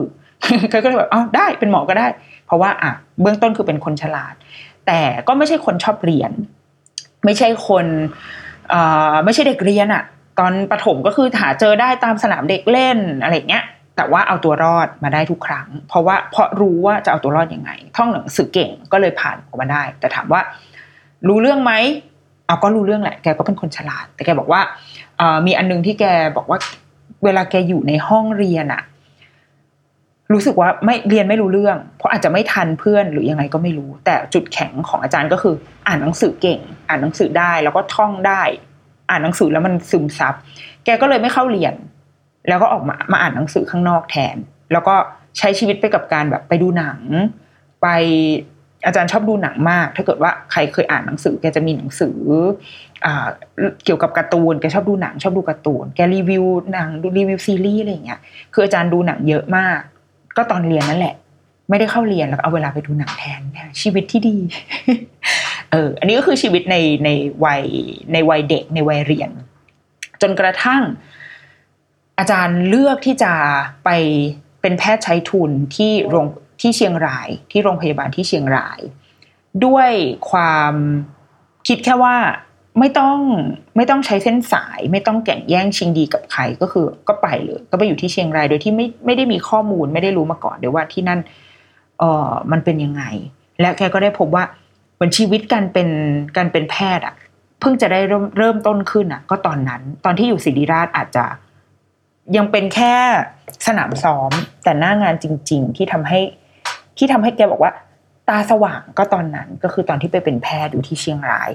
แกก็เลยแบบอ๋อได้เป็นหมอก็ได้ เพราะว่าอะเบื้องต้นคือเป็นคนฉลาด แต่ก็ไม่ใช่คนชอบเรียน ไม่ใช่คนอ่อไม่ใช่เด็กเรียนอะ ตอนประถมก็คือหาเจอได้ตามสนามเด็กเล่นอะไรเงี้ย แต่ว่าเอาตัวรอดมาได้ทุกครั้ง เพราะว่าเพราะรู้ว่าจะเอาตัวรอดยังไง ท่องหนังสือเก่งก็เลยผ่านออกมาได้ แต่ถามว่า รู้เรื่องไหมเอาก็รู้เรื่องแหละ แกก็เป็นคนฉลาด แต่แกบอกว่ามีอันนึงที่แกบอกว่า เวลาแกอยู่ในห้องเรียนอะรู้สึกว่าไม่เรียนไม่รู้เรื่อง เพราะอาจจะไม่ทันเพื่อนหรือยังไงก็ไม่รู้ แต่จุดแข็งของอาจารย์ก็คือ อ่านหนังสือเก่ง อ่านหนังสือได้แล้วก็ท่องได้ อ่านหนังสือแล้วมันซึมซับ แกก็เลยไม่เข้าเรียน แล้วก็ออกมามาอ่านหนังสือข้างนอกแทน แล้วก็ใช้ชีวิตไปกับการแบบไปดูหนัง ไปอาจารย์ชอบดูหนังมาก ถ้าเกิดว่าใครเคยอ่านหนังสือ แกจะมีหนังสืออเกี่ยวกับการ์ตูน แกชอบดูหนัง ชอบดูการ์ตูน แกรีวิวหนังดูรีวิวซีรีส์อะไรอย่างเงี้ย คืออาจารย์ดูหนังเยอะมาก ก็ตอนเรียนนั่นแหละ ไม่ได้เข้าเรียนแล้วเอาเวลาไปดูหนังแทนชีวิตที่ดี เอออันนี้ก็คือชีวิตในในวัยในวัยเด็กในวัยเรียน จนกระทั่ง อาจารย์เลือกที่จะไปเป็นแพทย์ใช้ทุนที่โรงที่เชียงรายที่โรงพยาบาลที่เชียงราย ด้วยความคิดแค่ว่าไม่ต้องไม่ต้องใช้เส้นสาย ไม่ต้องแก่งแย่งชิงดีกับใครก็คือก็ไปเลย ก็ไปอยู่ที่เชียงรายโดยที่ไม่ไม่ได้มีข้อมูลไม่ได้รู้มาก่อนเดี๋ยวว่าที่นั่นเออมันเป็นยังไง แล้วแกก็ได้พบว่า มือนชีวิตการเป็นการเป็นแพทย์อะเพิ่งจะได้เริ่มเริ่มต้นขึ้นอะก็ตอนนั้น ตอนที่อยู่ศิริราชอาจจะ ยังเป็นแค่สนามซ้อม แต่หน้างานจริง ๆ ที่ทำให้ที่ทำให้แกบอกว่า ตาสว่างก็ตอนนั้นก็คือตอนที่ไปเป็นแพทย์อยู่ที่เชียงราย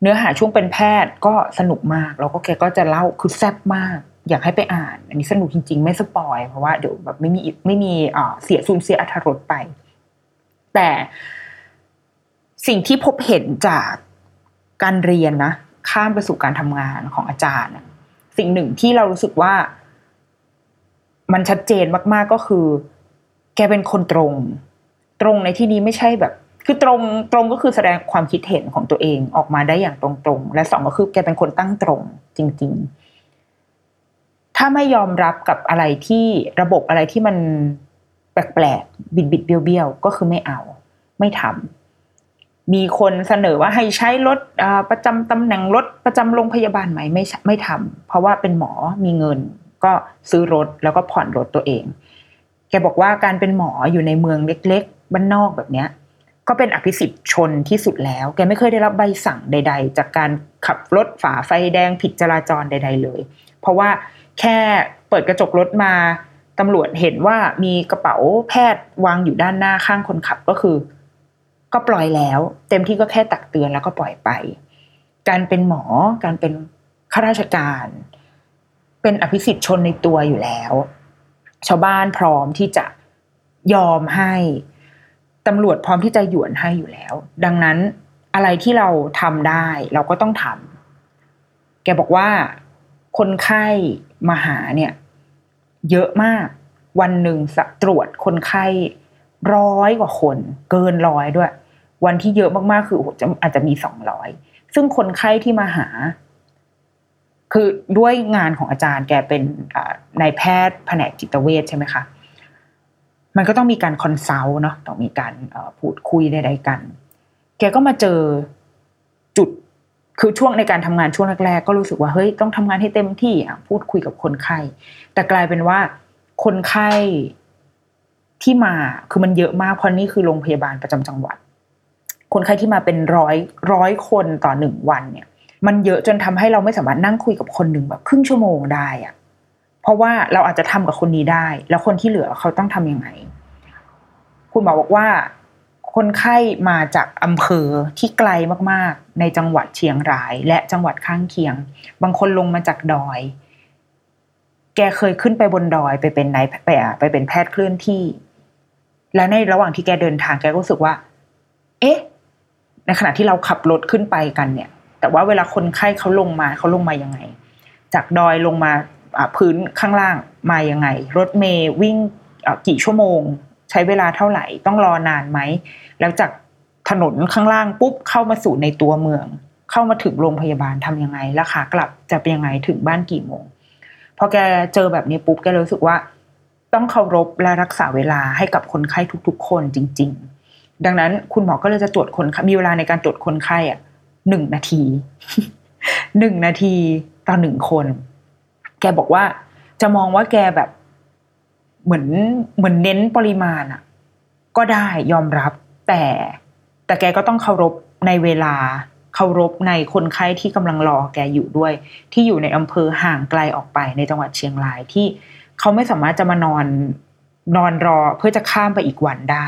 เนื้อหาช่วงเป็นแพทย์ก็สนุกมากแล้วก็แกก็จะเล่าคือแซ่บมาก อยากให้ไปอ่าน อันนี้สนุกจริง ๆ ไม่สปอยเพราะว่าเดี๋ยวแบบไม่มีไม่มีอ่าเสียสูญเสียอรรถรสไป แต่ สิ่งที่พบเห็นจากการเรียนนะ ข้ามไปสู่การทำงานของอาจารย์ สิ่งหนึ่งที่เรารู้สึกว่ามันชัดเจนมากๆก็คือ แกเป็นคนตรง ตรงในที่นี้ไม่ใช่แบบ คือตรงตรงก็คือแสดงความคิดเห็นของตัวเองออกมาได้อย่างตรงๆ และสองก็คือแกเป็นคนตั้งตรงจริง ๆ ถ้าไม่ยอมรับกับอะไรที่ระบบอะไรที่มันแปลกๆบิดบิดๆเบี้ยวๆก็คือไม่เอา ไม่ทำ มีคนเสนอว่าให้ใช้รถประจำตำแหน่งรถประจำโรงพยาบาลไหมไม่ไม่ทำเพราะว่าเป็นหมอมีเงิน ก็ซื้อรถแล้วก็ผ่อนรถตัวเอง แกบอกว่าการเป็นหมออยู่ในเมืองเล็กๆบ้านนอกแบบเนี้ย ก็เป็นอภิสิทธิ์ชนที่สุดแล้ว แกไม่เคยได้รับใบสั่งใด ๆ จากการขับรถฝ่าไฟแดงผิดจราจรใด ๆ เลย เพราะว่าแค่เปิดกระจกรถมาตำรวจเห็นว่ามีกระเป๋าแพทย์วางอยู่ด้านหน้าข้างคนขับก็คือ ก็ปล่อยแล้ว เต็มที่ก็แค่ตักเตือนแล้วก็ปล่อยไป การเป็นหมอ การเป็นข้าราชการ เป็นอภิสิทธิ์ชนในตัวอยู่แล้ว ชาวบ้านพร้อมที่จะยอมให้ตำรวจพร้อมที่จะหยวนให้อยู่แล้ว ดังนั้นอะไรที่เราทำได้เราก็ต้องทำแกบอกว่าคนไข้มาหาเนี่ย เยอะมากวันหนึ่งสักตรวจคนไข้ร้อยกว่าคน เกินร้อยด้วย วันที่เยอะมากๆคือโอ้โหจะอาจจะมีสองร้อยซึ่งคนไข้ที่มาหา คือด้วยงานของอาจารย์แกเป็นนายแพทย์แผนกจิตเวชใช่ไหมคะมันก็ต้องมีการ consult เนาะต้องมีการพูดคุยใดๆกัน แกก็มาเจอจุดคือช่วงในการทำงานช่วงแรกๆก็รู้สึกว่าเฮ้ยต้องทำงานให้เต็มที่อะพูดคุยกับคนไข้ แต่กลายเป็นว่าคนไข้ที่มาคือมันเยอะมากเพราะนี่คือโรงพยาบาลประจำจังหวัด คนไข้ที่มาเป็นร้อยร้อยคนต่อหนึ่งวันเนี่ย มันเยอะจนทำให้เราไม่สามารถนั่งคุยกับคนหนึ่งแบบครึ่งชั่วโมงได้อะเพราะว่าเราอาจจะทำกับคนนี้ได้ แล้วคนที่เหลือเขาต้องทำยังไง คุณหมอบอกว่า คนไข้มาจากอำเภอที่ไกลมากๆ ในจังหวัดเชียงราย และจังหวัดข้างเคียง บางคนลงมาจากดอย แกเคยขึ้นไปบนดอยไปเป็นนายไปอะไปเป็นแพทย์เคลื่อนที่ และในระหว่างที่แกเดินทางแกก็รู้สึกว่า เอ๊ะ ในขณะที่เราขับรถขึ้นไปกันเนี่ย แต่ว่าเวลาคนไข้เขาลงมาเขาลงมายังไง จากดอยลงมาพื้นข้างล่างมายังไง รถเมย์วิ่งกี่ชั่วโมง ใช้เวลาเท่าไหร่ ต้องรอนานไหม แล้วจากถนนข้างล่างปุ๊บเข้ามาสู่ในตัวเมือง เข้ามาถึงโรงพยาบาลทำยังไงแล้วขากลับจะเป็นยังไงถึงบ้านกี่โมงพอแกเจอแบบนี้ปุ๊บแกเลยรู้สึกว่า ต้องเคารพและรักษาเวลาให้กับคนไข้ทุก ๆ คนจริง ๆ ดังนั้นคุณหมอก็เลยจะตรวจคนมีเวลาในการตรวจคนไข้อะหนึ่งนาทีหนึ่งนาทีต่อหนึ่งคน แกบอกว่าจะมองว่าแกแบบเหมือนเหมือนเน้นปริมาณอะ ก็ได้ยอมรับ แต่แต่แกก็ต้องเคารพในเวลาเคารพในคนไข้ที่กำลังรอแกอยู่ด้วย ที่อยู่ในอำเภอห่างไกลออกไปในจังหวัดเชียงรายที่เขาไม่สามารถจะมานอนนอนรอเพื่อจะข้ามไปอีกวันได้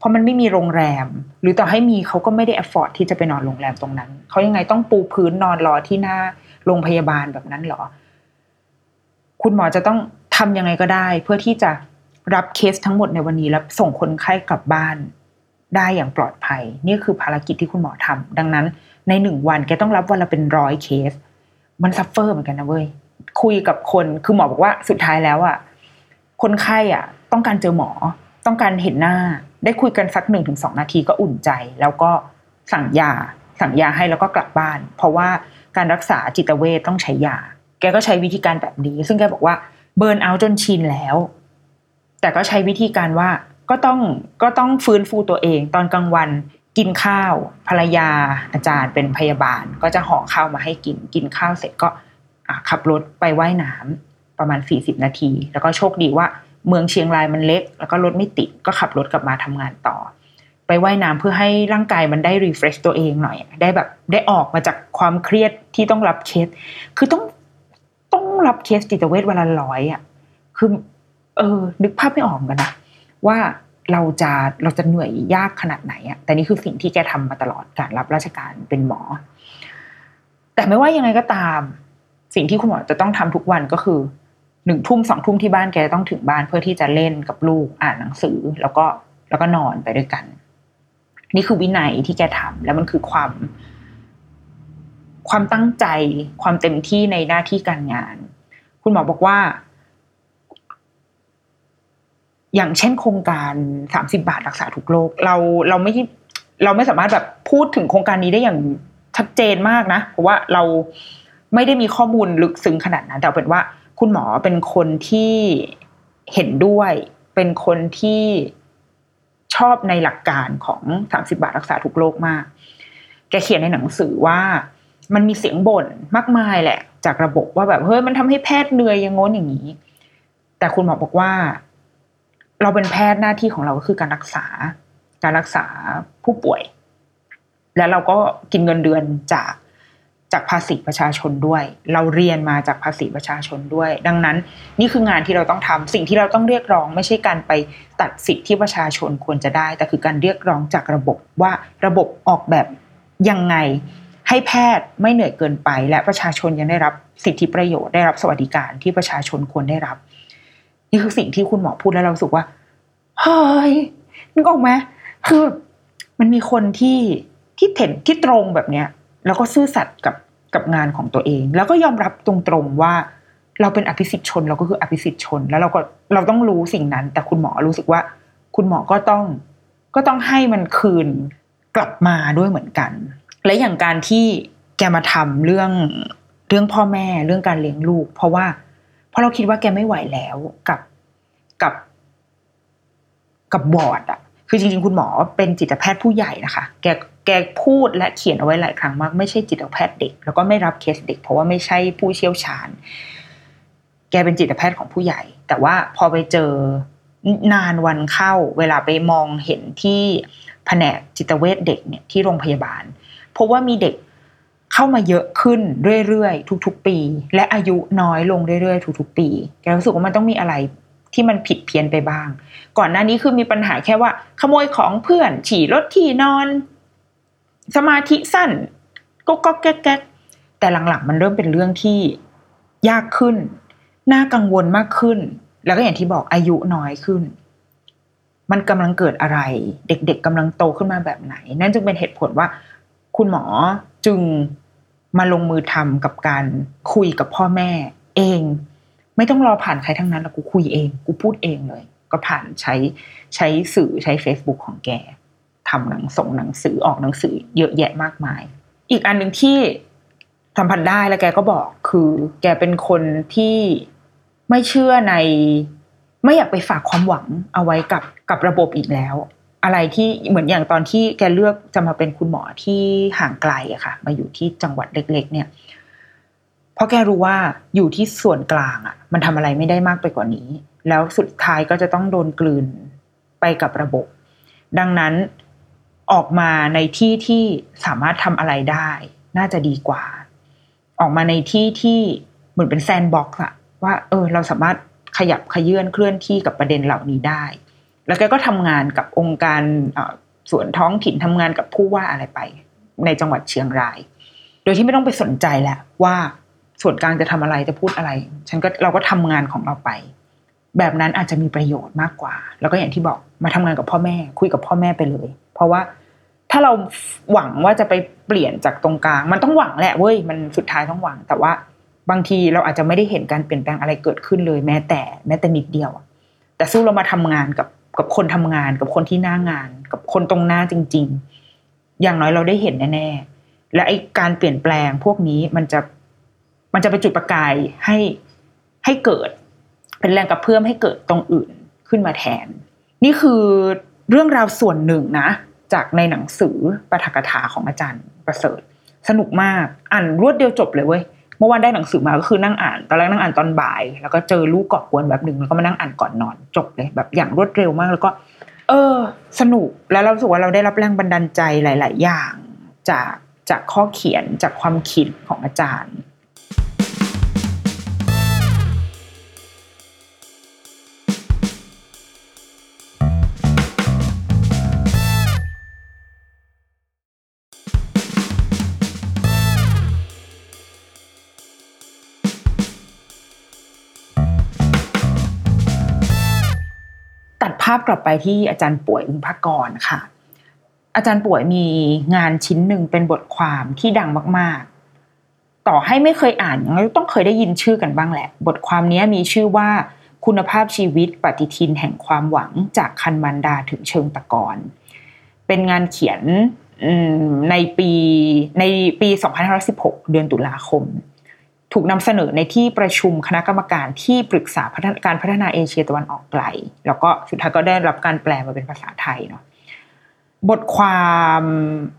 เพราะมันไม่มีโรงแรม หรือต่อให้มีเขาก็ไม่ได้ afford ที่จะไปนอนโรงแรมตรงนั้นเขายังไงต้องปูพื้นนอนรอที่หน้าโรงพยาบาลแบบนั้นเหรอ คุณหมอจะต้องทำยังไงก็ได้ เพื่อที่จะรับเคสทั้งหมดในวันนี้แล้วส่งคนไข้กลับบ้านได้อย่างปลอดภัย นี่คือภารกิจที่คุณหมอทำดังนั้น ในหนึ่งวันแกต้องรับวันละเป็นร้อยเคส มัน suffer เหมือนกันนะเว้ยคุยกับคนคือหมอบอกว่าสุดท้ายแล้วอะคนไข้อะ ต้องการเจอหมอ ต้องการเห็นหน้าได้คุยกันสักหนึ่งถึงสองนาทีก็อุ่นใจ แล้วก็สั่งยา สั่งยาให้แล้วก็กลับบ้าน เพราะว่าการรักษาจิตเวชต้องใช้ยา แกก็ใช้วิธีการแบบนี้ ซึ่งแกบอกว่าเบิร์นเอาจนชินแล้ว แต่ก็ใช้วิธีการว่าก็ต้องก็ต้องฟื้นฟูตัวเอง ตอนกลางวันกินข้าว ภรรยาอาจารย์เป็นพยาบาล ก็จะห่อข้าวมาให้กินกินข้าวเสร็จก็ขับรถไปว่ายน้ำประมาณสี่สิบนาที แล้วก็โชคดีว่า เมืองเชียงรายมันเล็ก แล้วก็รถไม่ติดก็ขับรถกลับมาทำงานต่อ ไปว่ายน้ำเพื่อให้ร่างกายมันได้ refresh ตัวเองหน่อย ได้แบบได้ออกมาจากความเครียดที่ต้องรับเคส คือต้องต้องรับเคสจิตเวชวันละร้อยอะคือเออนึกภาพไม่ออกกันนะว่าเราจะเราจะเหนื่อยยากขนาดไหนอะแต่นี่คือสิ่งที่แกทำมาตลอดการรับราชการเป็นหมอ แต่ไม่ว่ายังไงก็ตาม สิ่งที่คุณหมอจะต้องทำทุกวันก็คือ หนึ่งทุ่มสองทุ่มที่บ้านแกต้องถึงบ้านเพื่อที่จะเล่นกับลูกอ่านหนังสือ แล้วก็แล้วก็นอนไปด้วยกัน นี่คือวินัยที่แกทำแล้วมันคือความ ความตั้งใจความเต็มที่ในหน้าที่การงาน คุณหมอบอกว่า อย่างเช่นโครงการสามสิบาทรักษาทุกโรคเราเราไม่เราไม่สามารถแบบพูดถึงโครงการนี้ได้อย่างชัดเจนมากนะ เพราะว่าเราไม่ได้มีข้อมูลลึกซึ้งขนาดนั้นแต่เป็นว่า คุณหมอเป็นคนที่เห็นด้วย เป็นคนที่ชอบในหลักการของสามสิบาทรักษาทุกโรคมาก แกเขียนในหนังสือว่ามันมีเสียงบ่นมากมายแหละ จากระบบว่าแบบเฮ้ยมันทำให้แพทย์เหนื่อยอย่างง้นอย่างนี้ แต่คุณหมอบอกว่า เราเป็นแพทย์หน้าที่ของเราก็คือการรักษา การรักษาผู้ป่วย แล้วเราก็กินเงินเดือนจาก จากภาษีประชาชนด้วย เราเรียนมาจากภาษีประชาชนด้วย ดังนั้นนี่คืองานที่เราต้องทำสิ่งที่เราต้องเรียกร้อง ไม่ใช่การไปตัดสิทธิที่ประชาชนควรจะได้ แต่คือการเรียกร้องจากระบบว่าระบบออกแบบยังไงให้แพทย์ไม่เหนื่อยเกินไป และประชาชนยังได้รับสิทธิประโยชน์ได้รับสวัสดิการที่ประชาชนควรได้รับ นี่คือสิ่งที่คุณหมอพูดแล้วเราสึกว่าเฮ้ยนึกออกไหมคือมันมีคนที่ที่เห็นที่ตรงแบบเนี้ย แล้วก็ซื่อสัตย์กับกับงานของตัวเอง แล้วก็ยอมรับตรงๆว่า เราเป็นอภิสิทธิชนเราก็คืออภิสิทธิชน แล้วเราก็เราต้องรู้สิ่งนั้น แต่คุณหมอรู้สึกว่า คุณหมอก็ต้องก็ต้องให้มันคืนกลับมาด้วยเหมือนกัน และอย่างการที่แกมาทำเรื่องเรื่องพ่อแม่เรื่องการเลี้ยงลูก เพราะว่าเพราะเราคิดว่าแกไม่ไหวแล้วกับกับกับบอร์ดอะคือจริงๆ คุณหมอเป็นจิตแพทย์ผู้ใหญ่นะคะ แก แกพูดและเขียนเอาไว้หลายครั้งมากไม่ใช่จิตแพทย์เด็ก แล้วก็ไม่รับเคสเด็ก เพราะว่าไม่ใช่ผู้เชี่ยวชาญ แกเป็นจิตแพทย์ของผู้ใหญ่ แต่ว่าพอไปเจอนานวันเข้า เวลาไปมองเห็นที่แผนกจิตเวชเด็กเนี่ยที่โรงพยาบาลพบว่ามีเด็กเข้ามาเยอะขึ้นเรื่อยๆ ทุกๆ ปี และอายุน้อยลงเรื่อยๆ ทุกๆ ปี แกรู้สึกว่ามันต้องมีอะไรที่มันผิดเพี้ยนไปบ้าง ก่อนหน้านี้คือมีปัญหาแค่ว่า ขโมยของเพื่อน ฉี่รถที่นอน สมาธิสั้นก็ก็แก๊กแต่หลังๆมันเริ่มเป็นเรื่องที่ยากขึ้น น่ากังวลมากขึ้น แล้วก็อย่างที่บอกอายุน้อยขึ้น มันกำลังเกิดอะไร เด็กๆกำลังโตขึ้นมาแบบไหน นั่นจึงเป็นเหตุผลว่า คุณหมอจึงมาลงมือทำกับการคุยกับพ่อแม่เอง ไม่ต้องรอผ่านใครทั้งนั้นแล้วกูคุยเอง กูพูดเองเลย ก็ผ่านใช้ใช้สื่อใช้ Facebook ของแก ทำหนังส่งหนังสือออกหนังสือเยอะแยะมากมาย อีกอันหนึ่งที่สัมผัสได้แล้วแกก็บอกคือ แกเป็นคนที่ไม่เชื่อใน ไม่อยากไปฝากความหวังเอาไว้กับกับระบบอีกแล้ว อะไรที่เหมือนอย่างตอนที่แกเลือกจะมาเป็นคุณหมอที่ห่างไกลอะค่ะ มาอยู่ที่จังหวัดเล็ก ๆ เนี่ย เพราะแกรู้ว่าอยู่ที่ส่วนกลางอะมันทำอะไรไม่ได้มากไปกว่านี้ แล้วสุดท้ายก็จะต้องโดนกลืนไปกับระบบ ดังนั้น ออกมาในที่ที่สามารถทำอะไรได้ น่าจะดีกว่า ออกมาในที่ที่เหมือนเป็นแซนบ็อกซ์อะว่า เออ เราสามารถขยับขยื่นเคลื่อนที่กับประเด็นเหล่านี้ได้ แล้วแกก็ทำงานกับองค์การส่วนท้องถิ่นทำงานกับผู้ว่าอะไรไป ในจังหวัดเชียงราย โดยที่ไม่ต้องไปสนใจแหละว่าส่วนกลางจะทำอะไรจะพูดอะไร ฉันก็เราก็ทำงานของเราไปแบบนั้นอาจจะมีประโยชน์มากกว่า แล้วก็อย่างที่บอกมาทำงานกับพ่อแม่ คุยกับพ่อแม่ไปเลย เพราะว่า ถ้าเราหวังว่าจะไปเปลี่ยนจากตรงกลาง มันต้องหวังแหละเว้ยมันสุดท้ายต้องหวัง แต่ว่าบางทีเราอาจจะไม่ได้เห็นการเปลี่ยนแปลงอะไรเกิดขึ้นเลยแม้แต่แม้แต่นิดเดียวแต่สู้เรามาทำงานกับกับคนทำงาน กับคนที่หน้างาน กับคนตรงหน้าจริง ๆ อย่างน้อยเราได้เห็นแน่ๆและไอการเปลี่ยนแปลงพวกนี้มันจะมันจะไปจุดประกายให้ให้เกิด เป็นแรงกระเพื่อมให้เกิดตรงอื่นขึ้นมาแทน นี่คือเรื่องราวส่วนหนึ่งนะ จากในหนังสือปฐกถาของอาจารย์ประเสริฐ สนุกมากอ่านรวดเดียวจบเลยเว้ยเมื่อวานได้หนังสือมาก็คือนั่งอ่านตอนแรกนั่งอ่านตอนบ่าย แล้วก็เจอลูกกอบกวนแบบหนึ่งแล้วก็มานั่งอ่านก่อนนอนจบเลยแบบอย่างรวดเร็วมากแล้วก็ เออ สนุกแล้วเราสึกว่าเราได้รับแรงบันดาลใจหลาย ๆ อย่างจากจากข้อเขียนจากความคิดของอาจารย์าพกลับไปที่อาจารย์ป่วยอึ้งภากรค่ะ อาจารย์ป่วยมีงานชิ้นหนึ่งเป็นบทความที่ดังมาก ๆ ต่อให้ไม่เคยอ่านยังต้องเคยได้ยินชื่อกันบ้างแหละ บทความนี้มีชื่อว่าคุณภาพชีวิตปฏิทินแห่งความหวังจากคันมันดาถึงเชิงตะกอนเป็นงานเขียนในปีในปี 2516 เดือนตุลาคม ถูกนำเสนอในที่ประชุมคณะกรรมการที่ปรึกษาการพัฒนาเอเชียตะวันออกไกล แล้วก็สุดท้ายก็ได้รับการแปลมาเป็นภาษาไทยเนาะบทความ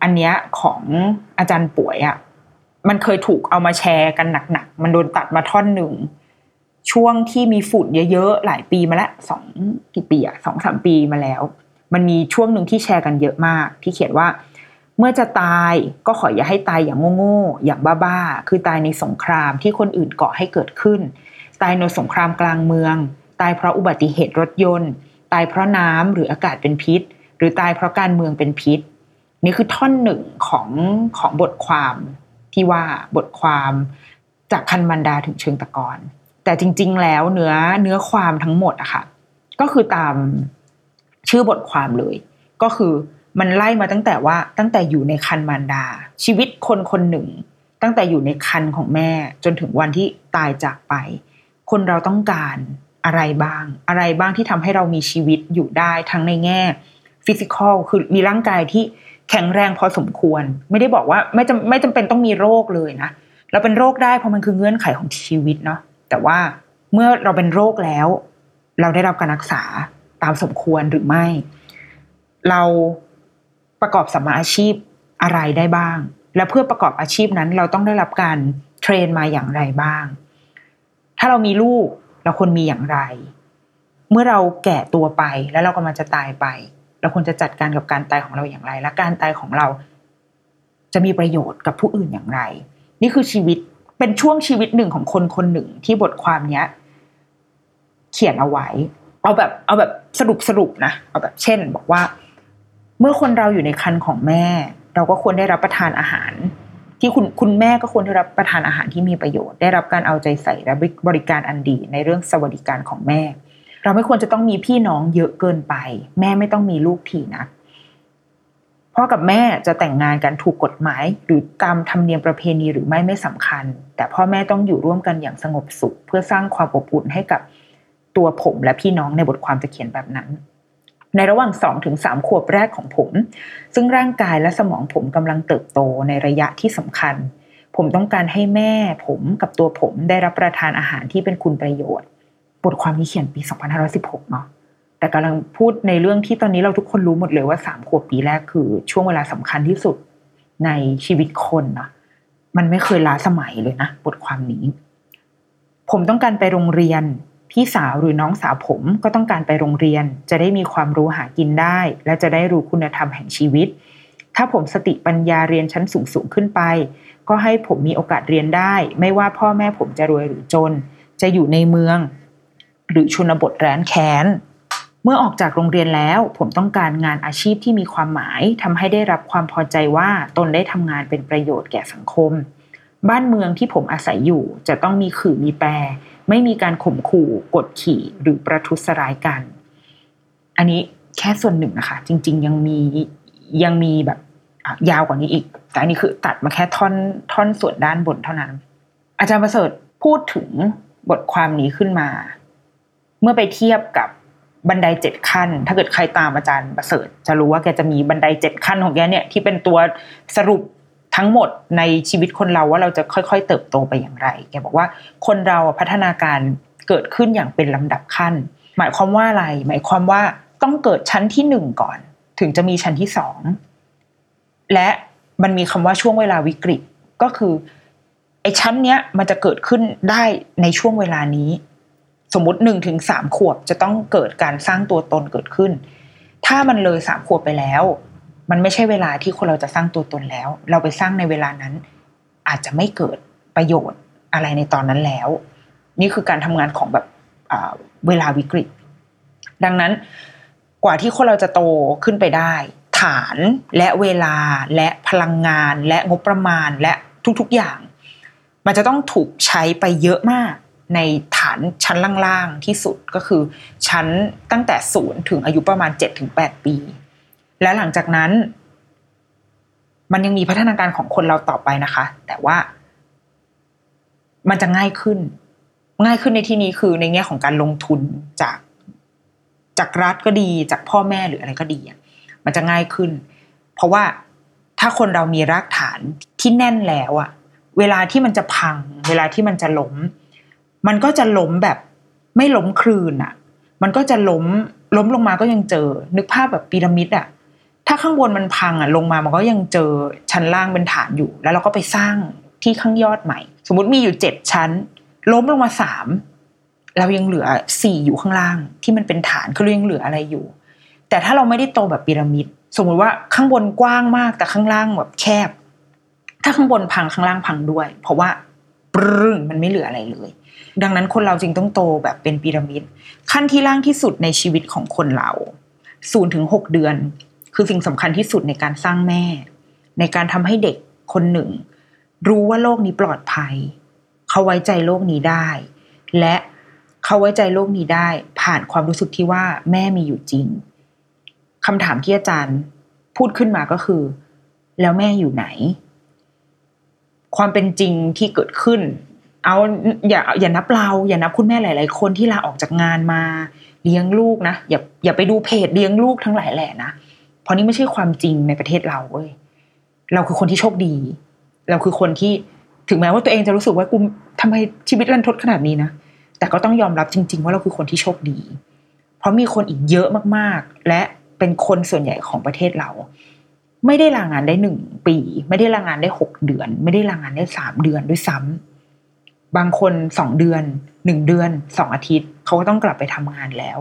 อันเนี้ยของอาจารย์ป่วยอะ่ะมันเคยถูกเอามาแชร์กันหนักๆ มันโดนตัดมาท่อนหนึ่ง ช่วงที่มีฝุ่นเยอะๆ หลายปีมาแล้วสองกี่ปีอะสองสามปีมาแล้ว มันมีช่วงหนึ่งที่แชร์กันเยอะมาก ที่เขียนว่า เมื่อจะตายก็ขออย่าให้ตายอย่างโง่ๆอย่างบ้าๆคือตายในสงครามที่คนอื่นก่อให้เกิดขึ้น ตายในสงครามกลางเมือง ตายเพราะอุบัติเหตุรถยนต์ ตายเพราะน้ำหรืออากาศเป็นพิษ หรือตายเพราะการเมืองเป็นพิษ นี่คือท่อนหนึ่งของของบทความที่ว่าบทความจากคันมันดาถึงเชิงตะกอนแต่จริง ๆ แล้วเนื้อเนื้อความทั้งหมดอะค่ะก็คือตามชื่อบทความเลย ก็คือ มันไล่มาตั้งแต่ว่าตั้งแต่อยู่ในคันมารดา ชีวิตคนคนหนึ่ง ตั้งแต่อยู่ในคันของแม่จนถึงวันที่ตายจากไป คนเราต้องการอะไรบ้าง อะไรบ้างที่ทำให้เรามีชีวิตอยู่ได้ทั้งในแง่ฟิสิกอลคือมีร่างกายที่แข็งแรงพอสมควร ไม่ได้บอกว่าไม่จำไม่จำเป็นต้องมีโรคเลยนะเราเป็นโรคได้เพราะมันคือเงื่อนไขของชีวิตเนาะแต่ว่าเมื่อเราเป็นโรคแล้ว เราได้รับการรักษาตามสมควรหรือไม่ เรา ประกอบสัมมาอาชีพอะไรได้บ้าง และเพื่อประกอบอาชีพนั้นเราต้องได้รับการเทรนมาอย่างไรบ้าง ถ้าเรามีลูกเราควรมีอย่างไร เมื่อเราแก่ตัวไปแล้วเรากำลังจะตายไป เราควรจะจัดการกับการตายของเราอย่างไร และการตายของเราจะมีประโยชน์กับผู้อื่นอย่างไร นี่คือชีวิตเป็นช่วงชีวิตหนึ่งของคนคนหนึ่งที่บทความเนี้ย เขียนเอาไว้ เอาแบบ เอาแบบสรุปสรุปนะ เอาแบบเช่น บอกว่า เมื่อคนเราอยู่ในคันของแม่ เราก็ควรได้รับประทานอาหาร ที่คุณคุณแม่ก็ควรได้รับประทานอาหารที่มีประโยชน์ ได้รับการเอาใจใส่และบริการอันดีในเรื่องสวัสดิการของแม่ เราไม่ควรจะต้องมีพี่น้องเยอะเกินไป แม่ไม่ต้องมีลูกทีนะพ่อกับแม่จะแต่งงานกันถูกกฎหมาย หรือตามธรรมเนียมประเพณีหรือไม่ไม่สำคัญ แต่พ่อแม่ต้องอยู่ร่วมกันอย่างสงบสุข เพื่อสร้างความอบอุ่นให้กับตัวผมและพี่น้องในบทความจะเขียนแบบนั้น ในระหว่างสองถึงสามขวบแรกของผม ซึ่งร่างกายและสมองผมกำลังเติบโตในระยะที่สำคัญ ผมต้องการให้แม่ผมกับตัวผมได้รับประทานอาหารที่เป็นคุณประโยชน์ บทความนี้เขียนปี 2516 เนาะแต่กำลังพูดในเรื่องที่ตอนนี้เราทุกคนรู้หมดเลยว่าสามขวบปีแรกคือ ช่วงเวลาสำคัญที่สุดในชีวิตคนนะมันไม่เคยล้าสมัยเลยนะ บทความนี้ ผมต้องการไปโรงเรียน พี่สาวหรือน้องสาวผมก็ต้องการไปโรงเรียน จะได้มีความรู้หากินได้ และจะได้รู้คุณธรรมแห่งชีวิต ถ้าผมสติปัญญาเรียนชั้นสูงสูงขึ้นไป ก็ให้ผมมีโอกาสเรียนได้ ไม่ว่าพ่อแม่ผมจะรวยหรือจน จะอยู่ในเมือง หรือชนบทแร้นแค้นเมื่อออกจากโรงเรียนแล้ว ผมต้องการงานอาชีพที่มีความหมายทำให้ได้รับความพอใจว่าตนได้ทำงานเป็นประโยชน์แก่สังคม บ้านเมืองที่ผมอาศัยอยู่จะต้องมีขื่อมีแปร ไม่มีการข่มขู่กดขี่หรือประทุษร้ายกัน อันนี้แค่ส่วนหนึ่งนะคะ จริง ๆ ยังมียังมีแบบยาวกว่านี้อีก แต่อันนี้คือตัดมาแค่ท่อนท่อนส่วนด้านบนเท่านั้น อาจารย์ประเสริฐพูดถึงบทความนี้ขึ้นมา เมื่อไปเทียบกับบันไดเจ็ดขั้น ถ้าเกิดใครตามอาจารย์ประเสริฐ จะรู้ว่าแกจะมีบันไดเจ็ดขั้นของแกเนี่ยที่เป็นตัวสรุป ทั้งหมดในชีวิตคนเราว่าเราจะค่อยๆ เติบโตไปอย่างไร แกบอกว่าคนเราพัฒนาการเกิดขึ้นอย่างเป็นลำดับขั้น หมายความว่าอะไร หมายความว่าต้องเกิดชั้นที่หนึ่งก่อน ถึงจะมีชั้นที่สองและมันมีคำว่าช่วงเวลาวิกฤตก็คือไอ้ชั้นเนี้ยมันจะเกิดขึ้นได้ในช่วงเวลานี้ สมมติหนึ่งถึงสามขวบจะต้องเกิดการสร้างตัวตนเกิดขึ้น ถ้ามันเลยสามขวบไปแล้ว มันไม่ใช่เวลาที่คนเราจะสร้างตัวตนแล้ว เราไปสร้างในเวลานั้น อาจจะไม่เกิดประโยชน์อะไรในตอนนั้นแล้ว นี่คือการทำงานของแบบเวลาวิกฤต ดังนั้นกว่าที่คนเราจะโตขึ้นไปได้ ฐานและเวลาและพลังงาน และงบประมาณและทุกๆอย่าง มันจะต้องถูกใช้ไปเยอะมากในฐานชั้นล่างๆที่สุดก็คือชั้นตั้งแต่ศูนย์ถึงอายุประมาณเจ็ดถึงแปดปี และหลังจากนั้น มันยังมีพัฒนาการของคนเราต่อไปนะคะ แต่ว่า มันจะง่ายขึ้น ง่ายขึ้นในที่นี้คือในแง่ของการลงทุนจากจากรัฐก็ดี จากพ่อแม่หรืออะไรก็ดีมันจะง่ายขึ้น เพราะว่าถ้าคนเรามีรากฐานที่แน่นแล้วอะเวลาที่มันจะพัง เวลาที่มันจะล้ม มันก็จะล้มแบบไม่ล้มคลืนอะมันก็จะล้มล้มลงมาก็ยังเจอ นึกภาพแบบพีระมิดอะ ถ้าข้างบนมันพังอะลงมามันก็ยังเจอชั้นล่างเป็นฐานอยู่ แล้วเราก็ไปสร้างที่ข้างยอดใหม่ สมมติมีอยู่เจ็ดชั้น ล้มลงมาสามเรายังเหลือสี่อยู่ข้างล่างที่มันเป็นฐานคือเรายังเหลืออะไรอยู่ แต่ถ้าเราไม่ได้โตแบบพีระมิด สมมุติว่าข้างบนกว้างมากแต่ข้างล่างแบบแคบ ถ้าข้างบนพังข้างล่างพังด้วย เพราะว่าปรึ้งมันไม่เหลืออะไรเลย ดังนั้นคนเราจึงต้องโตแบบเป็นพีระมิด ขั้นที่ล่างที่สุดในชีวิตของคนเราศูนย์ถึงหกเดือน คือสิ่งสำคัญที่สุดในการสร้างแม่ ในการทำให้เด็กคนหนึ่ง รู้ว่าโลกนี้ปลอดภัย เขาไว้ใจโลกนี้ได้ และเขาไว้ใจโลกนี้ได้ ผ่านความรู้สึกที่ว่าแม่มีอยู่จริงคำถามที่อาจารย์พูดขึ้นมาก็คือ แล้วแม่อยู่ไหน ความเป็นจริงที่เกิดขึ้น เอาอย่าอย่านับเรา อย่านับคุณแม่หลาย ๆ คนที่ลาออกจากงานมาเลี้ยงลูกนะอย่าอย่าไปดูเพจเลี้ยงลูกทั้งหลายแหล่นะ เพราะนี่ไม่ใช่ความจริงในประเทศเราเว้ยเราคือคนที่โชคดี เราคือคนที่ถึงแม้ว่าตัวเองจะรู้สึกว่ากูทำไมชีวิตรันทดขนาดนี้นะแต่ก็ต้องยอมรับจริง ๆ ว่าเราคือคนที่โชคดี เพราะมีคนอีกเยอะมากๆ และเป็นคนส่วนใหญ่ของประเทศเรา ไม่ได้ลางานได้หนึ่งปี ไม่ได้ลางานได้หกเดือน ไม่ได้ลางานได้สามเดือนด้วยซ้ำบางคนสองเดือนหนึ่งเดือนสองอาทิตย์ เขาก็ต้องกลับไปทำงานแล้ว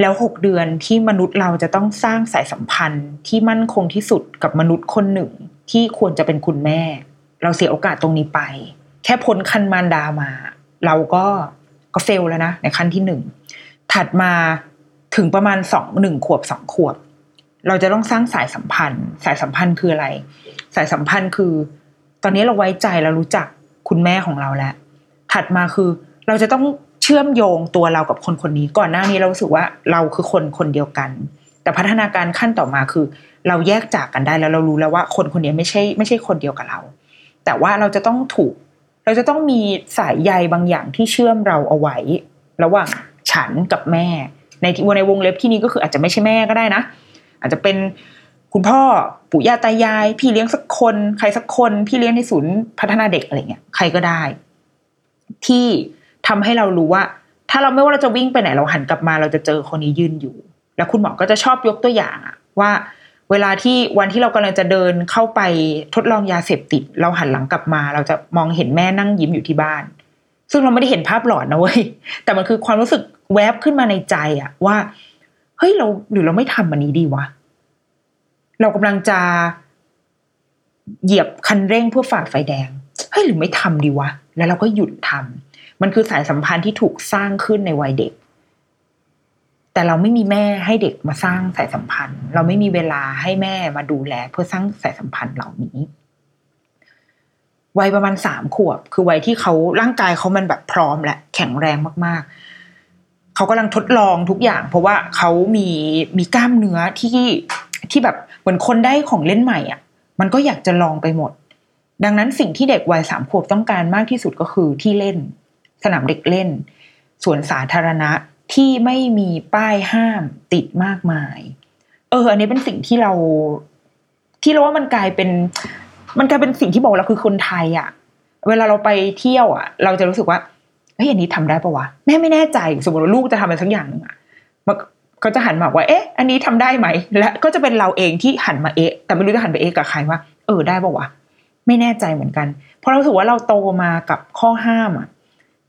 แล้วหกเดือนที่มนุษย์เราจะต้องสร้างสายสัมพันธ์ที่มั่นคงที่สุดกับมนุษย์คนหนึ่ง ที่ควรจะเป็นคุณแม่ เราเสียโอกาสตรงนี้ไป แค่พ้นคันมารดามา เราก็ก็เฟลแล้วนะในขั้นที่หนึ่งถัดมาถึงประมาณสองหนึ่งขวบสองขวบ เราจะต้องสร้างสายสัมพันธ์ สายสัมพันธ์คืออะไร สายสัมพันธ์คือ ตอนนี้เราไว้ใจเรารู้จักคุณแม่ของเราแล้ว ถัดมาคือเราจะต้อง เชื่อมโยงตัวเรากับคนคนนี้ ก่อนหน้านี้เราสึกว่าเราคือคนคนเดียวกัน แต่พัฒนาการขั้นต่อมาคือ เราแยกจากกันได้แล้วเรารู้แล้วว่าคนคนนี้ไม่ใช่ไม่ใช่คนเดียวกับเรา แต่ว่าเราจะต้องถูก เราจะต้องมีสายใยบางอย่างที่เชื่อมเราเอาไว้ ระหว่างฉันกับแม่ ในในวงเล็บที่นี้ก็คืออาจจะไม่ใช่แม่ก็ได้นะ อาจจะเป็นคุณพ่อปู่ย่าตายาย พี่เลี้ยงสักคน ใครสักคน พี่เลี้ยงในศูนย์พัฒนาเด็กอะไรเงี้ยใครก็ได้ ที่ ทำให้เรารู้ว่า ถ้าเราไม่ว่าเราจะวิ่งไปไหนเราหันกลับมา เราจะเจอคนนี้ยืนอยู่ แล้วคุณหมอก็จะชอบยกตัวอย่างอะว่าเวลาที่วันที่เรากำลังจะเดินเข้าไปทดลองยาเสพติด เราหันหลังกลับมา เราจะมองเห็นแม่นั่งยิ้มอยู่ที่บ้าน ซึ่งเราไม่ได้เห็นภาพหลอนนะเว้ยแต่มันคือความรู้สึกแวบขึ้นมาในใจอะว่าเฮ้ยเราหรือเราไม่ทำอันนี้ดีวะเรากำลังจะเหยียบคันเร่งเพื่อฝ่าไฟแดงเฮ้ยหรือไม่ทำดีวะแล้วเราก็หยุดทำ มันคือสายสัมพันธ์ที่ถูกสร้างขึ้นในวัยเด็ก แต่เราไม่มีแม่ให้เด็กมาสร้างสายสัมพันธ์ เราไม่มีเวลาให้แม่มาดูแล เพื่อสร้างสายสัมพันธ์เหล่านี้ วัยประมาณสามขวบ คือวัยที่เขาร่างกายเขามันแบบพร้อมและแข็งแรงมาก ๆเขากำลังทดลองทุกอย่าง เพราะว่าเขามีมีกล้ามเนื้อที่ที่แบบเหมือนคนได้ของเล่นใหม่อะ มันก็อยากจะลองไปหมด ดังนั้นสิ่งที่เด็กวัยสามขวบต้องการมากที่สุดก็คือที่เล่น สนามเด็กเล่น สวนสาธารณะที่ไม่มีป้ายห้ามติดมากมาย เออ อันนี้เป็นสิ่งที่เรา ที่เราว่ามันกลายเป็น มันกลายเป็นสิ่งที่บอกเราคือคนไทยอะ เวลาเราไปเที่ยวอะ เราจะรู้สึกว่าเฮ้ยอันนี้ทำได้ปะวะแม่ไม่แน่ใจสมมติว่าลูกจะทำอะไรสักอย่างหนึ่งอะ่ะเขาจะหันมาว่า เอ๊ะ อันนี้ทำได้ไหม และก็จะเป็นเราเองที่หันมาเอ๊ะ แต่ไม่รู้จะหันไปเอ๊ะกับใครว่า เออ ได้ปะวะ ไม่แน่ใจเหมือนกัน เพราะเราถือว่าเราโตมากับข้อห้ามอะ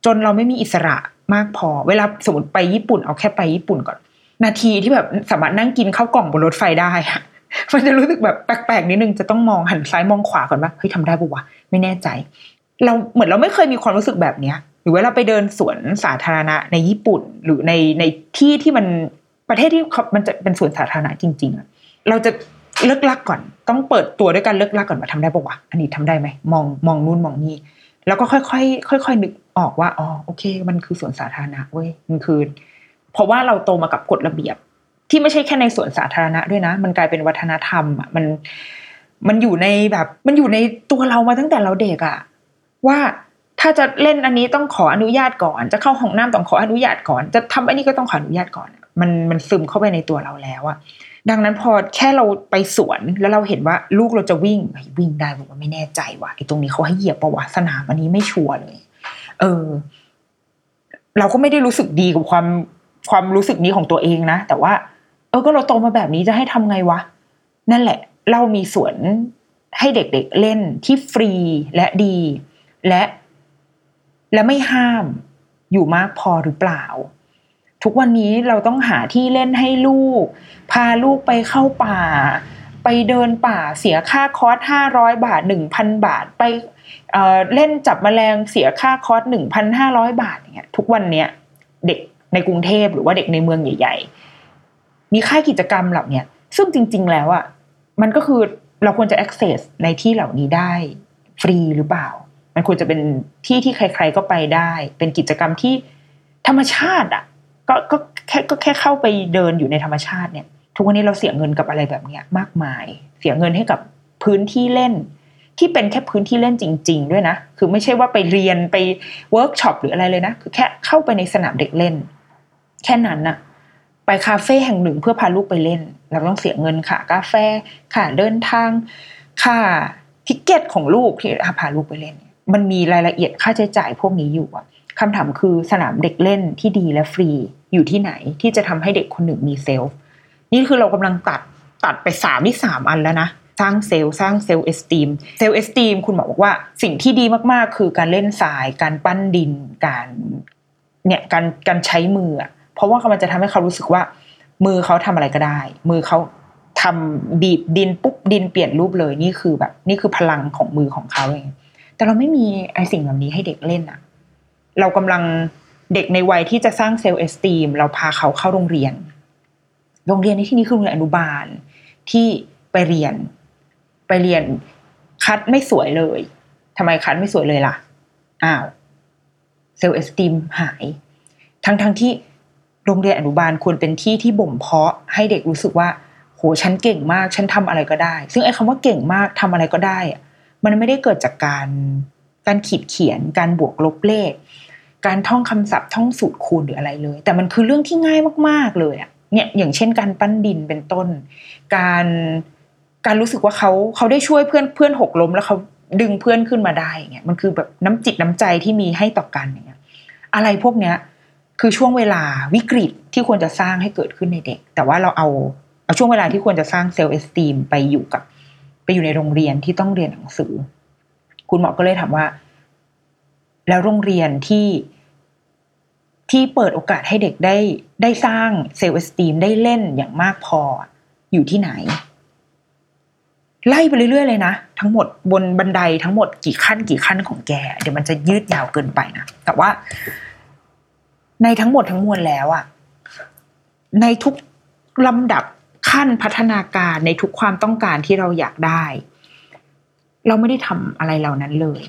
จนเราไม่มีอิสระมากพอ เวลาสมมติไปญี่ปุ่นเอาแค่ไปญี่ปุ่นก่อน นาทีที่แบบสามารถนั่งกินข้าวกล่องบนรถไฟได้มันจะรู้สึกแบบแปลกๆนิดนึงจะต้องมองหันซ้ายมองขวาก่อนว่าเฮ้ยทำได้ปะวะไม่แน่ใจ เราเหมือนเราไม่เคยมีความรู้สึกแบบเนี้ย หรือเวลาไปเดินสวนสาธารณะในญี่ปุ่น หรือในในที่ที่มันประเทศที่เขามันจะเป็นสวนสาธารณะจริงๆอะเราจะเลิกลักก่อน ต้องเปิดตัวด้วยการเลิกลักก่อนว่าทำได้ปะวะอันนี้ทำได้ไหมมองมองนู่นมองนี่ แล้วก็ค่อยๆค่อยๆนึกออกว่าอ๋อโอเค มันคือสวนสาธารณะเว้ยมันคือเพราะว่าเราโตมากับกฎระเบียบ ที่ไม่ใช่แค่ในสวนสาธารณะด้วยนะ มันกลายเป็นวัฒนธรรมอะมันมันอยู่ในแบบ มันอยู่ในตัวเรามาตั้งแต่เราเด็กอะว่าถ้าจะเล่นอันนี้ต้องขออนุญาตก่อน จะเข้าห้องน้ำต้องขออนุญาตก่อน จะทำอันนี้ก็ต้องขออนุญาตก่อน มันมันซึมเข้าไปในตัวเราแล้วอะ ดังนั้นพอแค่เราไปสวนแล้วเราเห็นว่าลูกเราจะวิ่งวิ่งได้บอกว่าไม่แน่ใจว่ะไอ้ตรงนี้เขาให้เหยียบประวะสนามอันนี้ไม่ชัวร์เลย เออ เราก็ไม่ได้รู้สึกดีกับความความรู้สึกนี้ของตัวเองนะแต่ว่า เออก็เราโตมาแบบนี้จะให้ทำไงวะนั่นแหละ เรามีสวนให้เด็กๆเเล่นที่ฟรีและดี และ และไม่ห้ามอยู่มากพอหรือเปล่า ทุกวันนี้เราต้องหาที่เล่นให้ลูก พาลูกไปเข้าป่า ไปเดินป่าเสียค่าคอร์สห้าร้อยบาทหนึ่งพันบาทไปเเล่นจับแมลงเสียค่าคอร์สหนึ่งพันห้าร้อยบาทอย่างเงี้ยทุกวันเนี้ยเด็กในกรุงเทพหรือว่าเด็กในเมืองใหญ่ ๆ มีค่ายกิจกรรมเหล่านี้ซึ่งจริง ๆ แล้วอะมันก็คือเราควรจะ access ในที่เหล่านี้ได้ฟรีหรือเปล่า มันควรจะเป็นที่ที่ใคร ๆก็ไปได้ เป็นกิจกรรมที่ธรรมชาติอะ ก็ก็แค่ก็แค่เข้าไปเดินอยู่ในธรรมชาติเนี่ย ทุกวันนี้เราเสียเงินกับอะไรแบบเนี้ยมากมาย เสียเงินให้กับพื้นที่เล่น ที่เป็นแค่พื้นที่เล่นจริง ๆ ด้วยนะ คือไม่ใช่ว่าไปเรียนไปเวิร์กช็อปหรืออะไรเลยนะ คือแค่เข้าไปในสนามเด็กเล่น แค่นั้นน่ะ ไปคาเฟ่แห่งหนึ่งเพื่อพาลูกไปเล่น เราต้องเสียเงินค่ากาแฟค่าเดินทางค่า ticket ของลูกที่พาลูกไปเล่น มันมีรายละเอียดค่าใช้จ่ายพวกนี้อยู่อะคำถามคือสนามเด็กเล่นที่ดีและฟรี อยู่ที่ไหนที่จะทำให้เด็กคนหนึ่งมี self นี่คือเรากำลังตัดตัดไปสามที่สามอันแล้วนะ สร้าง self สร้าง self-esteem self-esteem คุณหมอบอกว่าสิ่งที่ดีมากๆ คือการเล่นทราย การปั้นดิน การเนี่ยการการใช้มือ เพราะว่ามันจะทำให้เขารู้สึกว่า มือเขาทำอะไรก็ได้ มือเขาทำบีบดินปุ๊บดินเปลี่ยนรูปเลยนี่คือแบบ นี่คือพลังของมือของเขาเองแต่เราไม่มีไอสิ่งแบบนี้ให้เด็กเล่นอะเรากำลัง เด็กในวัยที่จะสร้าง self-esteem เราพาเขาเข้าโรงเรียน โรงเรียนในที่นี้คือโรงเรียนอนุบาลที่ไปเรียน ไปเรียนคัดไม่สวยเลยทำไมคัดไม่สวยเลยล่ะอ้าวเซลล์เอสตีมหาย ทั้งทั้งที่โรงเรียนอนุบาลควรเป็นที่ที่บ่มเพาะให้เด็กรู้สึกว่าโหฉันเก่งมาก ฉันทำอะไรก็ได้ ซึ่งไอ้คำว่าเก่งมากทำอะไรก็ได้อะมันไม่ได้เกิดจากการการขีดเขียนการบวกลบเลข การท่องคำศัพท์ท่องสูตรคูณหรืออะไรเลย แต่มันคือเรื่องที่ง่ายมากๆเลยอะเนี่ยอย่างเช่นการปั้นดินเป็นต้น การการรู้สึกว่าเขาเขาได้ช่วยเพื่อนเพื่อนหกล้มแล้วเขาดึงเพื่อนขึ้นมาได้เงี้ยมันคือแบบน้ำจิตน้ำใจที่มีให้ต่อกันอย่างเงี้ยอะไรพวกเนี้ยคือช่วงเวลาวิกฤตที่ควรจะสร้างให้เกิดขึ้นในเด็ก แต่ว่าเราเอาเอาช่วงเวลาที่ควรจะสร้าง self-esteem ไปอยู่กับ ไปอยู่ในโรงเรียนที่ต้องเรียนหนังสือ คุณหมอก็เลยถามว่า แล้วโรงเรียนที่ที่เปิดโอกาสให้เด็กได้ได้สร้าง self-esteem ได้เล่นอย่างมากพออยู่ที่ไหน ไล่ไปเรื่อยๆเลยนะ ทั้งหมดบนบันไดทั้งหมดกี่ขั้นกี่ขั้นของแก เดี๋ยวมันจะยืดยาวเกินไปนะ แต่ว่า ในทั้งหมดทั้งมวลแล้วอะในทุกลำดับขั้นพัฒนาการในทุกความต้องการที่เราอยากได้ เราไม่ได้ทำอะไรเหล่านั้นเลย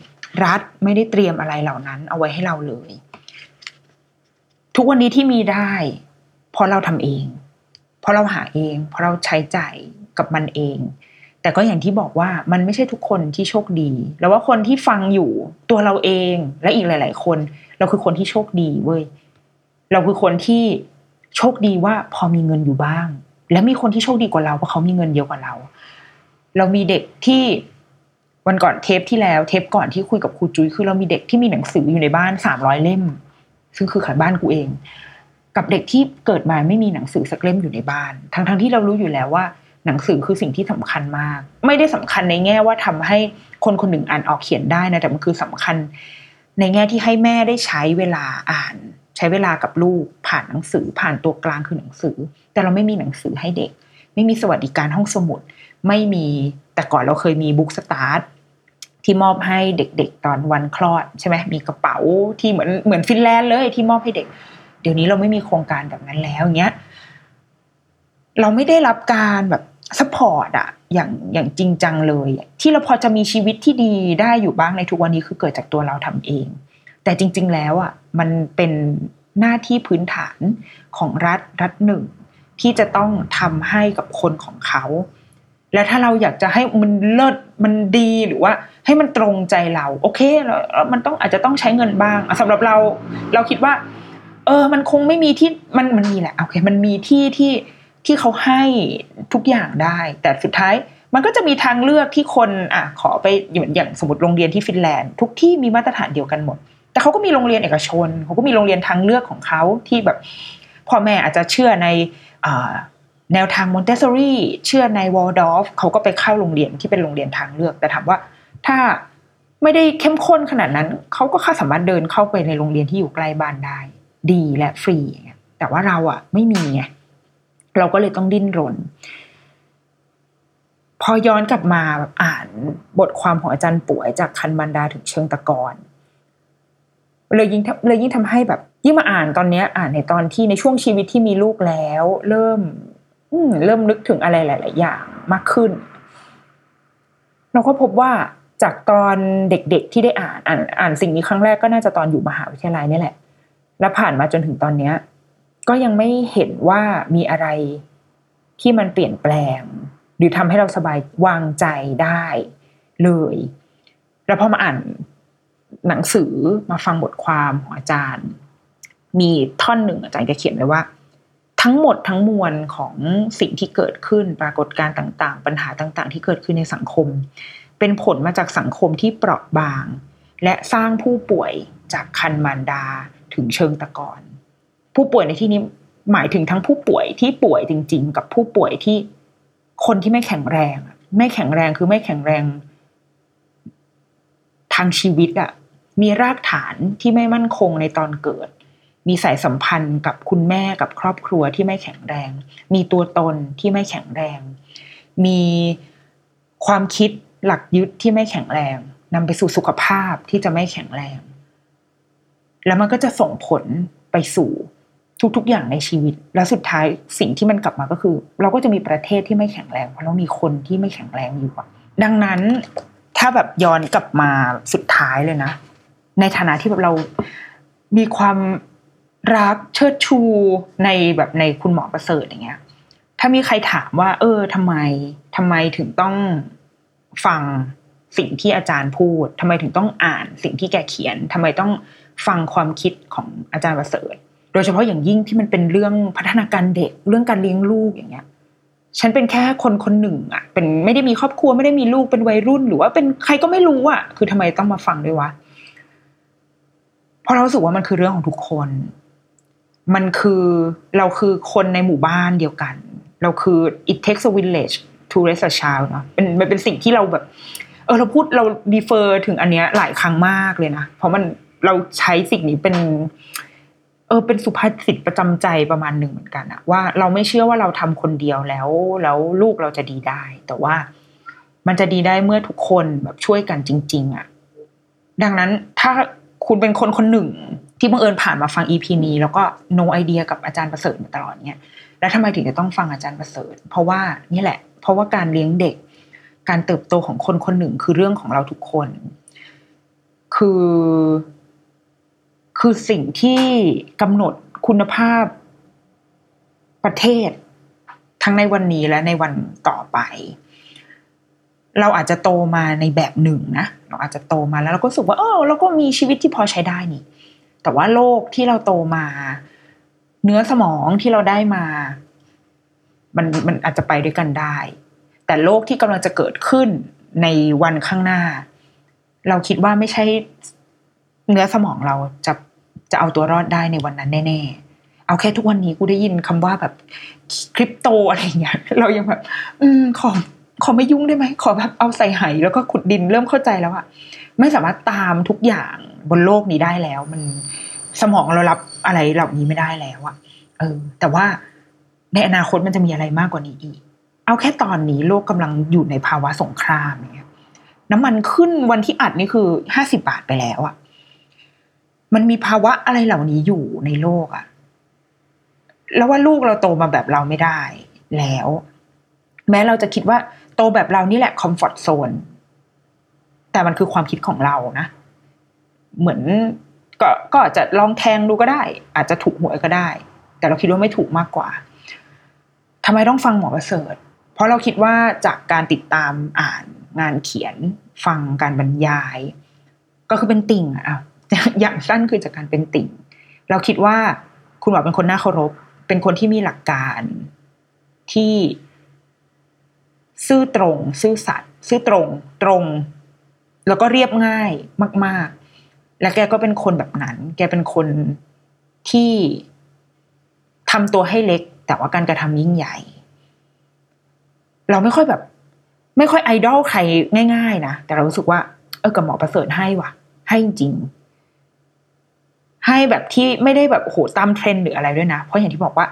รัฐไม่ได้เตรียมอะไรเหล่านั้น เอาไว้ให้เราเลย ทุกวันนี้ที่มีได้เพราะเราทำเอง เพราะเราหาเอง เพราะเราใช้จ่ายกับมันเอง แต่ก็อย่างที่บอกว่ามันไม่ใช่ทุกคนที่โชคดี แล้วว่าคนที่ฟังอยู่ตัวเราเองและอีกหลาย ๆ คน เราคือคนที่โชคดีเว้ยเราคือคนที่โชคดีว่าพอมีเงินอยู่บ้าง และมีคนที่โชคดีกว่าเราเพราะเขามีเงินเยอะกว่าเรา เรามีเด็กที่ วันก่อนเทปที่แล้วเทปก่อนที่คุยกับครูจุ้ยคือเรามีเด็กที่มีหนังสืออยู่ในบ้านสามร้อยเล่ม ซึ่งคือขายบ้านกูเอง กับเด็กที่เกิดมาไม่มีหนังสือสักเล่มอยู่ในบ้าน ทั้งทั้งที่เรารู้อยู่แล้วว่า หนังสือคือสิ่งที่สำคัญมาก ไม่ได้สำคัญในแง่ว่าทำให้คนคนหนึ่งอ่านออกเขียนได้นะแต่มันคือสำคัญ ในแง่ที่ให้แม่ได้ใช้เวลาอ่าน ใช้เวลากับลูก ผ่านหนังสือ ผ่านตัวกลางคือหนังสือ แต่เราไม่มีหนังสือให้เด็ก ไม่มีสวัสดิการห้องสมุด ไม่มี แต่ก่อนเราเคยมีบุ๊กสตาร์ทที่มอบให้เด็กๆ ตอนวันคลอดใช่ไหมมีกระเป๋าที่เหมือนเหมือนฟินแลนด์เลยที่มอบให้เด็ก เดี๋ยวนี้เราไม่มีโครงการแบบนั้นแล้วเงี้ยเราไม่ได้รับการแบบ support อะอย่างอย่างจริงจังเลย ที่เราพอจะมีชีวิตที่ดีได้อยู่บ้างในทุกวันนี้คือเกิดจากตัวเราทำเอง แต่จริง ๆ แล้วอะมันเป็นหน้าที่พื้นฐานของรัฐรัฐหนึ่ง ที่จะต้องทำให้กับคนของเขา และถ้าเราอยากจะให้มันเลิศมันดีหรือว่า ให้มันตรงใจเรา โอเคแล้วมันต้องอาจจะต้องใช้เงินบ้างอะสำหรับเรา เราคิดว่า เออ มันคงไม่มีที่มันมันมีแหละโอเค มันมีที่ที่ที่เขาให้ทุกอย่างได้ แต่สุดท้ายมันก็จะมีทางเลือกที่คนอะขอไปอย่างอย่างสมมติโรงเรียนที่ฟินแลนด์ ทุกที่มีมาตรฐานเดียวกันหมด แต่เขาก็มีโรงเรียนเอกชนเขาก็มีโรงเรียนทางเลือกของเขาที่แบบพ่อแม่อาจจะเชื่อในอ่า แนวทางมอนเตสซอรี่เชื่อในวอลดอฟเขาก็ไปเข้าโรงเรียนที่เป็นโรงเรียนทางเลือกแต่ถามว่า ถ้าไม่ได้เข้มข้นขนาดนั้น เขาก็สามารถเดินเข้าไปในโรงเรียนที่อยู่ใกล้บ้านได้ ดีและฟรี แต่ว่าเราอะไม่มีไงเราก็เลยต้องดิ้นรน พอย้อนกลับมาแบบอ่านบทความของอาจารย์ป่วยจากคันบันดาถึงเชิงตะกอนเลยยิ่งเลยยิ่งทำให้แบบยิ่งมาอ่านตอนเนี้ยอ่านในตอนที่ในช่วงชีวิตที่มีลูกแล้ว เริ่ม เริ่มนึกถึงอะไรหลาย ๆ อย่างมากขึ้น เราก็พบว่าจากตอนเด็ก ๆ ที่ได้อ่านอ่านอ่านสิ่งนี้ครั้งแรกก็น่าจะตอนอยู่มหาวิทยาลัยนี่แหละ แล้วผ่านมาจนถึงตอนเนี้ย ก็ยังไม่เห็นว่ามีอะไรที่มันเปลี่ยนแปลง หรือทำให้เราสบายวางใจได้เลย แล้วพอมาอ่านหนังสือมาฟังบทความของอาจารย์ มีท่อนหนึ่งอาจารย์ก็เขียนไว้ว่า ทั้งหมดทั้งมวลของสิ่งที่เกิดขึ้นปรากฏการณ์ต่าง ๆ ปัญหาต่าง ๆ ที่เกิดขึ้นในสังคม เป็นผลมาจากสังคมที่เปราะบาง และสร้างผู้ป่วยจากคันมารดาถึงเชิงตะกอนผู้ป่วยในที่นี้หมายถึงทั้งผู้ป่วยที่ป่วยจริง ๆ กับผู้ป่วยที่คนที่ไม่แข็งแรง ไม่แข็งแรงคือไม่แข็งแรง ทางชีวิตอะมีรากฐานที่ไม่มั่นคงในตอนเกิด มีสายสัมพันธ์กับคุณแม่กับครอบครัวที่ไม่แข็งแรง มีตัวตนที่ไม่แข็งแรง มีความคิดหลักยึดที่ไม่แข็งแรงนำไปสู่สุขภาพที่จะไม่แข็งแรง แล้วมันก็จะส่งผลไปสู่ทุกๆ อย่างในชีวิต แล้วสุดท้ายสิ่งที่มันกลับมาก็คือ เราก็จะมีประเทศที่ไม่แข็งแรง เพราะเรามีคนที่ไม่แข็งแรงอยู่ดังนั้นถ้าแบบย้อนกลับมาสุดท้ายเลยนะ ในฐานะที่แบบเรามีความ รักเชิดชูในแบบในคุณหมอประเสริฐอย่างเงี้ย ถ้ามีใครถามว่า เออทำไมทำไมถึงต้องฟังสิ่งที่อาจารย์พูดทำไมถึงต้องอ่านสิ่งที่แกเขียนทำไมต้องฟังความคิดของอาจารย์ประเสริฐ โดยเฉพาะอย่างยิ่งที่มันเป็นเรื่องพัฒนาการเด็ก เรื่องการเลี้ยงลูกอย่างเงี้ย ฉันเป็นแค่คนคนหนึ่งอะเป็นไม่ได้มีครอบครัวไม่ได้มีลูกเป็นวัยรุ่น หรือว่าเป็นใครก็ไม่รู้อะคือทำไมต้องมาฟังด้วยวะเพราะเราสึกว่ามันคือเรื่องของทุกคน มันคือเราคือคนในหมู่บ้านเดียวกัน เราคือ it takes a village to raise a child เนาะเป็นมันเป็นสิ่งที่เราแบบ เออเราพูดเราดีเฟอร์ถึงอันเนี้ยหลายครั้งมากเลยนะเพราะมันเราใช้สิ่งนี้เป็น เออเป็นสุภาษิตประจำใจประมาณหนึ่งเหมือนกันอะว่าเราไม่เชื่อว่าเราทำคนเดียวแล้ว แล้วลูกเราจะดีได้ แต่ว่ามันจะดีได้เมื่อทุกคนแบบช่วยกันจริง ๆอะดังนั้นถ้า คุณเป็นคนคนหนึ่ง ที่บังเอิญผ่านมาฟังอีพีนี้ แล้วก็โนไอเดียกับอาจารย์ประเสริฐมาตลอดเนี่ยแล้วทำไมถึงจะต้องฟังอาจารย์ประเสริฐ เพราะว่านี่แหละ เพราะว่าการเลี้ยงเด็ก การเติบโตของคนคนหนึ่งคือเรื่องของเราทุกคน คือ คือสิ่งที่กำหนดคุณภาพประเทศ ทั้งในวันนี้และในวันต่อไป เราอาจจะโตมาในแบบหนึ่งนะ เราอาจจะโตมาแล้วเราก็รู้สึกว่าเออเราก็มีชีวิตที่พอใช้ได้นี่ แต่ว่าโลกที่เราโตมา เนื้อสมองที่เราได้มา มันมันอาจจะไปด้วยกันได้ แต่โลกที่กำลังจะเกิดขึ้นในวันข้างหน้า เราคิดว่าไม่ใช่เนื้อสมองเราจะจะเอาตัวรอดได้ในวันนั้นแน่ๆ เอาแค่ทุกวันนี้กูได้ยินคำว่าแบบคริปโตอะไรเงี้ยเรายังแบบ อืมของ ขอไม่ยุ่งได้ไหมขอแบบเอาใส่ไหแล้วก็ขุดดินเริ่มเข้าใจแล้วอะไม่สามารถตามทุกอย่างบนโลกนี้ได้แล้ว มันสมองเรารับอะไรเหล่านี้ไม่ได้แล้วอะเออ แต่ว่าในอนาคตมันจะมีอะไรมากกว่านี้อีก เอาแค่ตอนนี้โลกกำลังอยู่ในภาวะสงครามเนี่ยน้ำมันขึ้นวันที่อัดนี่คือห้าสิบาทไปแล้วอะมันมีภาวะอะไรเหล่านี้อยู่ในโลกอะแล้วว่าลูกเราโตมาแบบเราไม่ได้แล้ว แม้เราจะคิดว่า โตแบบเรานี่แหละคอมฟอร์ทโซนแต่มันคือความคิดของเรานะ เหมือนก็ก็อาจจะลองแทงดูก็ได้ อาจจะถูกหวยก็ได้ แต่เราคิดว่าไม่ถูกมากกว่าทำไมต้องฟังหมอประเสริฐ เพราะเราคิดว่าจากการติดตามอ่านงานเขียน ฟังการบรรยาย ก็คือเป็นติ่งอะอย่างสั้นคือจากการเป็นติ่ง เราคิดว่าคุณหมอเป็นคนน่าเคารพ เป็นคนที่มีหลักการที่ ซื่อตรง ซื่อสัตย์ซื่อตรง ตรง แล้วก็เรียบง่ายมาก ๆ และแกก็เป็นคนแบบนั้น แกเป็นคนที่ทำตัวให้เล็ก แต่ว่าการกระทำยิ่งใหญ่ เราไม่ค่อยแบบ ไม่ค่อยไอดอลใครง่าย ๆ นะแต่เรารู้สึกว่า เออกับหมอประเสริฐให้ว่ะ ให้จริงให้แบบที่ไม่ได้แบบโหตามเทรนด์หรืออะไรด้วยนะ เพราะอย่างที่บอกว่า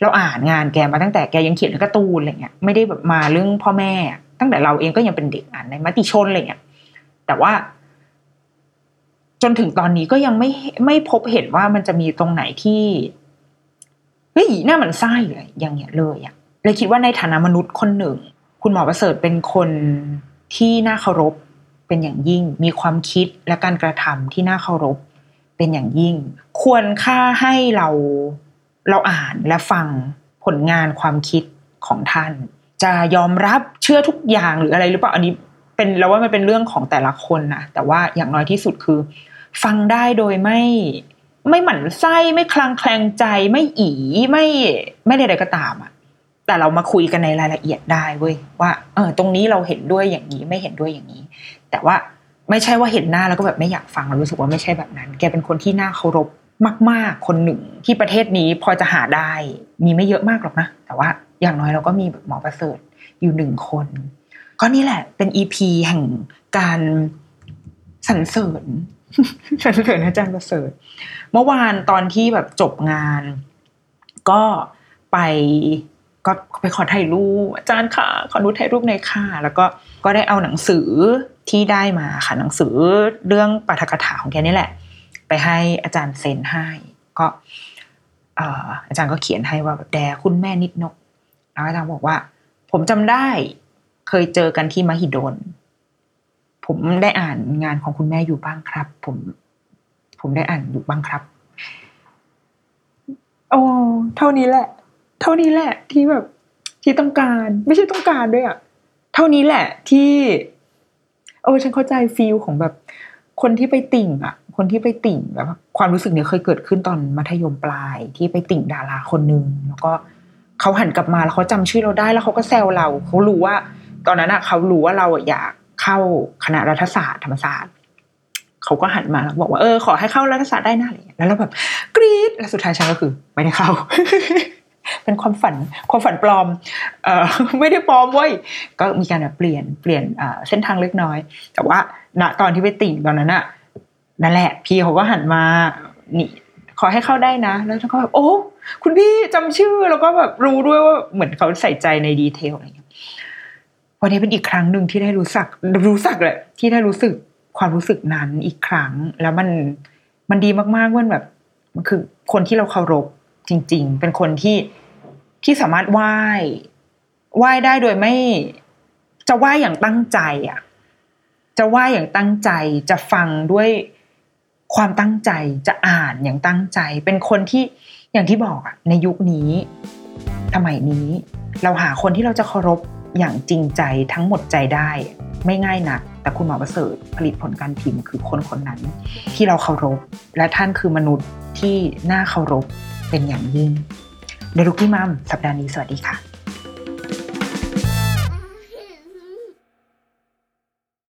เราอ่านงานแกมาตั้งแต่แกยังเขียนการ์ตูนอะไรเงี้ยไม่ได้แบบมาเรื่องพ่อแม่ ตั้งแต่เราเองก็ยังเป็นเด็กอ่านในมติชนอะไรเงี้ยแต่ว่า จนถึงตอนนี้ก็ยังไม่ไม่พบเห็นว่ามันจะมีตรงไหนที่เฮ้ยหน้ามันไส้เลยอย่างเงี้ยเลยอะเลยคิดว่าในฐานะมนุษย์คนหนึ่ง คุณหมอประเสริฐเป็นคนที่น่าเคารพเป็นอย่างยิ่ง มีความคิดและการกระทำที่น่าเคารพเป็นอย่างยิ่ง ควรค่าให้เรา เราอ่านและฟังผลงานความคิดของท่าน จะยอมรับเชื่อทุกอย่างหรืออะไรหรือเปล่าอันนี้เป็นเราว่ามันเป็นเรื่องของแต่ละคนนะแต่ว่าอย่างน้อยที่สุดคือ ฟังได้โดยไม่ไม่หมั่นไส้ไม่คลางแคลงใจไม่อีไม่ไม่ใดๆก็ตามอะแต่เรามาคุยกันในรายละเอียดได้เว้ยว่าเออตรงนี้เราเห็นด้วยอย่างนี้ไม่เห็นด้วยอย่างนี้ แต่ว่าไม่ใช่ว่าเห็นหน้าแล้วก็แบบไม่อยากฟังเรารู้สึกว่าไม่ใช่แบบนั้น แกเป็นคนที่น่าเคารพ มาก ๆ คนหนึ่งที่ประเทศนี้พอจะหาได้ มีไม่เยอะมากหรอกนะ แต่ว่าอย่างน้อยเราก็มีแบบหมอประเสริฐอยู่หนึ่งคน ก็นี่แหละ เป็นอีพีแห่งการสรรเสริญสรรเสริญอาจารย์ประเสริฐ เมื่อวานตอนที่แบบจบงาน ก็ไปก็ไปขอถ่ายรูปอาจารย์ค่ะ ขอรูปถ่ายรูปในค่ะ แล้วก็ก็ได้เอาหนังสือที่ได้มาค่ะหนังสือเรื่องปาฐกถาของแกนี่แหละ ให้อาจารย์เซ็นให้ ก็อาจารย์ก็เขียนให้ว่าแบบแดคุณแม่นิดนก แล้วอาจารย์บอกว่า ผมจำได้เคยเจอกันที่มหิดล ผมได้อ่านงานของคุณแม่อยู่บ้างครับ ผม ผมได้อ่านอยู่บ้างครับ โอ้เท่านี้แหละ เท่านี้แหละ ที่แบบที่ต้องการ ไม่ใช่ต้องการด้วยอะเท่านี้แหละที่ โอ้ฉันเข้าใจฟีลของแบบ คนที่ไปติ่งอะ คนที่ไปติ่งแบบความรู้สึกเนี้ยเคยเกิดขึ้นตอนมัธยมปลายที่ไปติ่งดาราคนนึงแล้วก็เขาหันกลับมาแล้วเขาจำชื่อเราได้แล้วเขาก็แซวเราเขารู้ว่า ตอนนั้นอะเขารู้ว่าเราอยากเข้าคณะรัฐศาสตร์ธรรมศาสตร์เขาก็หันมาแล้วบอกว่าเออขอให้เข้ารัฐศาสตร์ได้นะอะไรอย่างเงี้ยแล้วเราแบบกรี๊ดแล้วสุดท้ายฉันก็คือ ไม่ได้เข้า เป็นความฝันความฝันปลอม เออไม่ได้ปลอมเว้ยก็มีการแบบเปลี่ยนเปลี่ยนเส้นทางเล็กน้อย แต่ว่าณตอนที่ไปติ่งตอนนั้นอะ นั่นแหละ พี่เขาก็หันมานี่ขอให้เข้าได้นะ แล้วเขาก็แบบโอ้คุณพี่จำชื่อแล้วก็แบบรู้ด้วยว่าเหมือนเขาใส่ใจในดีเทลอะไรอย่างเงี้ยวันนี้เป็นอีกครั้งหนึ่งที่ได้รู้สึกรู้สึกเลยที่ได้รู้สึกความรู้สึกนั้นอีกครั้ง แล้วมันมันดีมากๆว่าแบบมันคือคนที่เราเคารพจริง ๆ เป็นคนที่ที่สามารถไหว้ไหว้ได้โดยไม่ จะไหว้อย่างตั้งใจอะ จะไหว้อย่างตั้งใจ จะฟังด้วย ความตั้งใจจะอ่านอย่างตั้งใจ เป็นคนที่อย่างที่บอกอะในยุคนี้สมัยนี้ เราหาคนที่เราจะเคารพอย่างจริงใจทั้งหมดใจได้ ไม่ง่ายนัก แต่คุณหมอประเสริฐผลิตผลการพิมพ์คือคนคนนั้น ที่เราเคารพ และท่านคือมนุษย์ที่น่าเคารพเป็นอย่างยิ่งเดลุกี้มัมสัปดาห์นี้สวัสดีค่ะ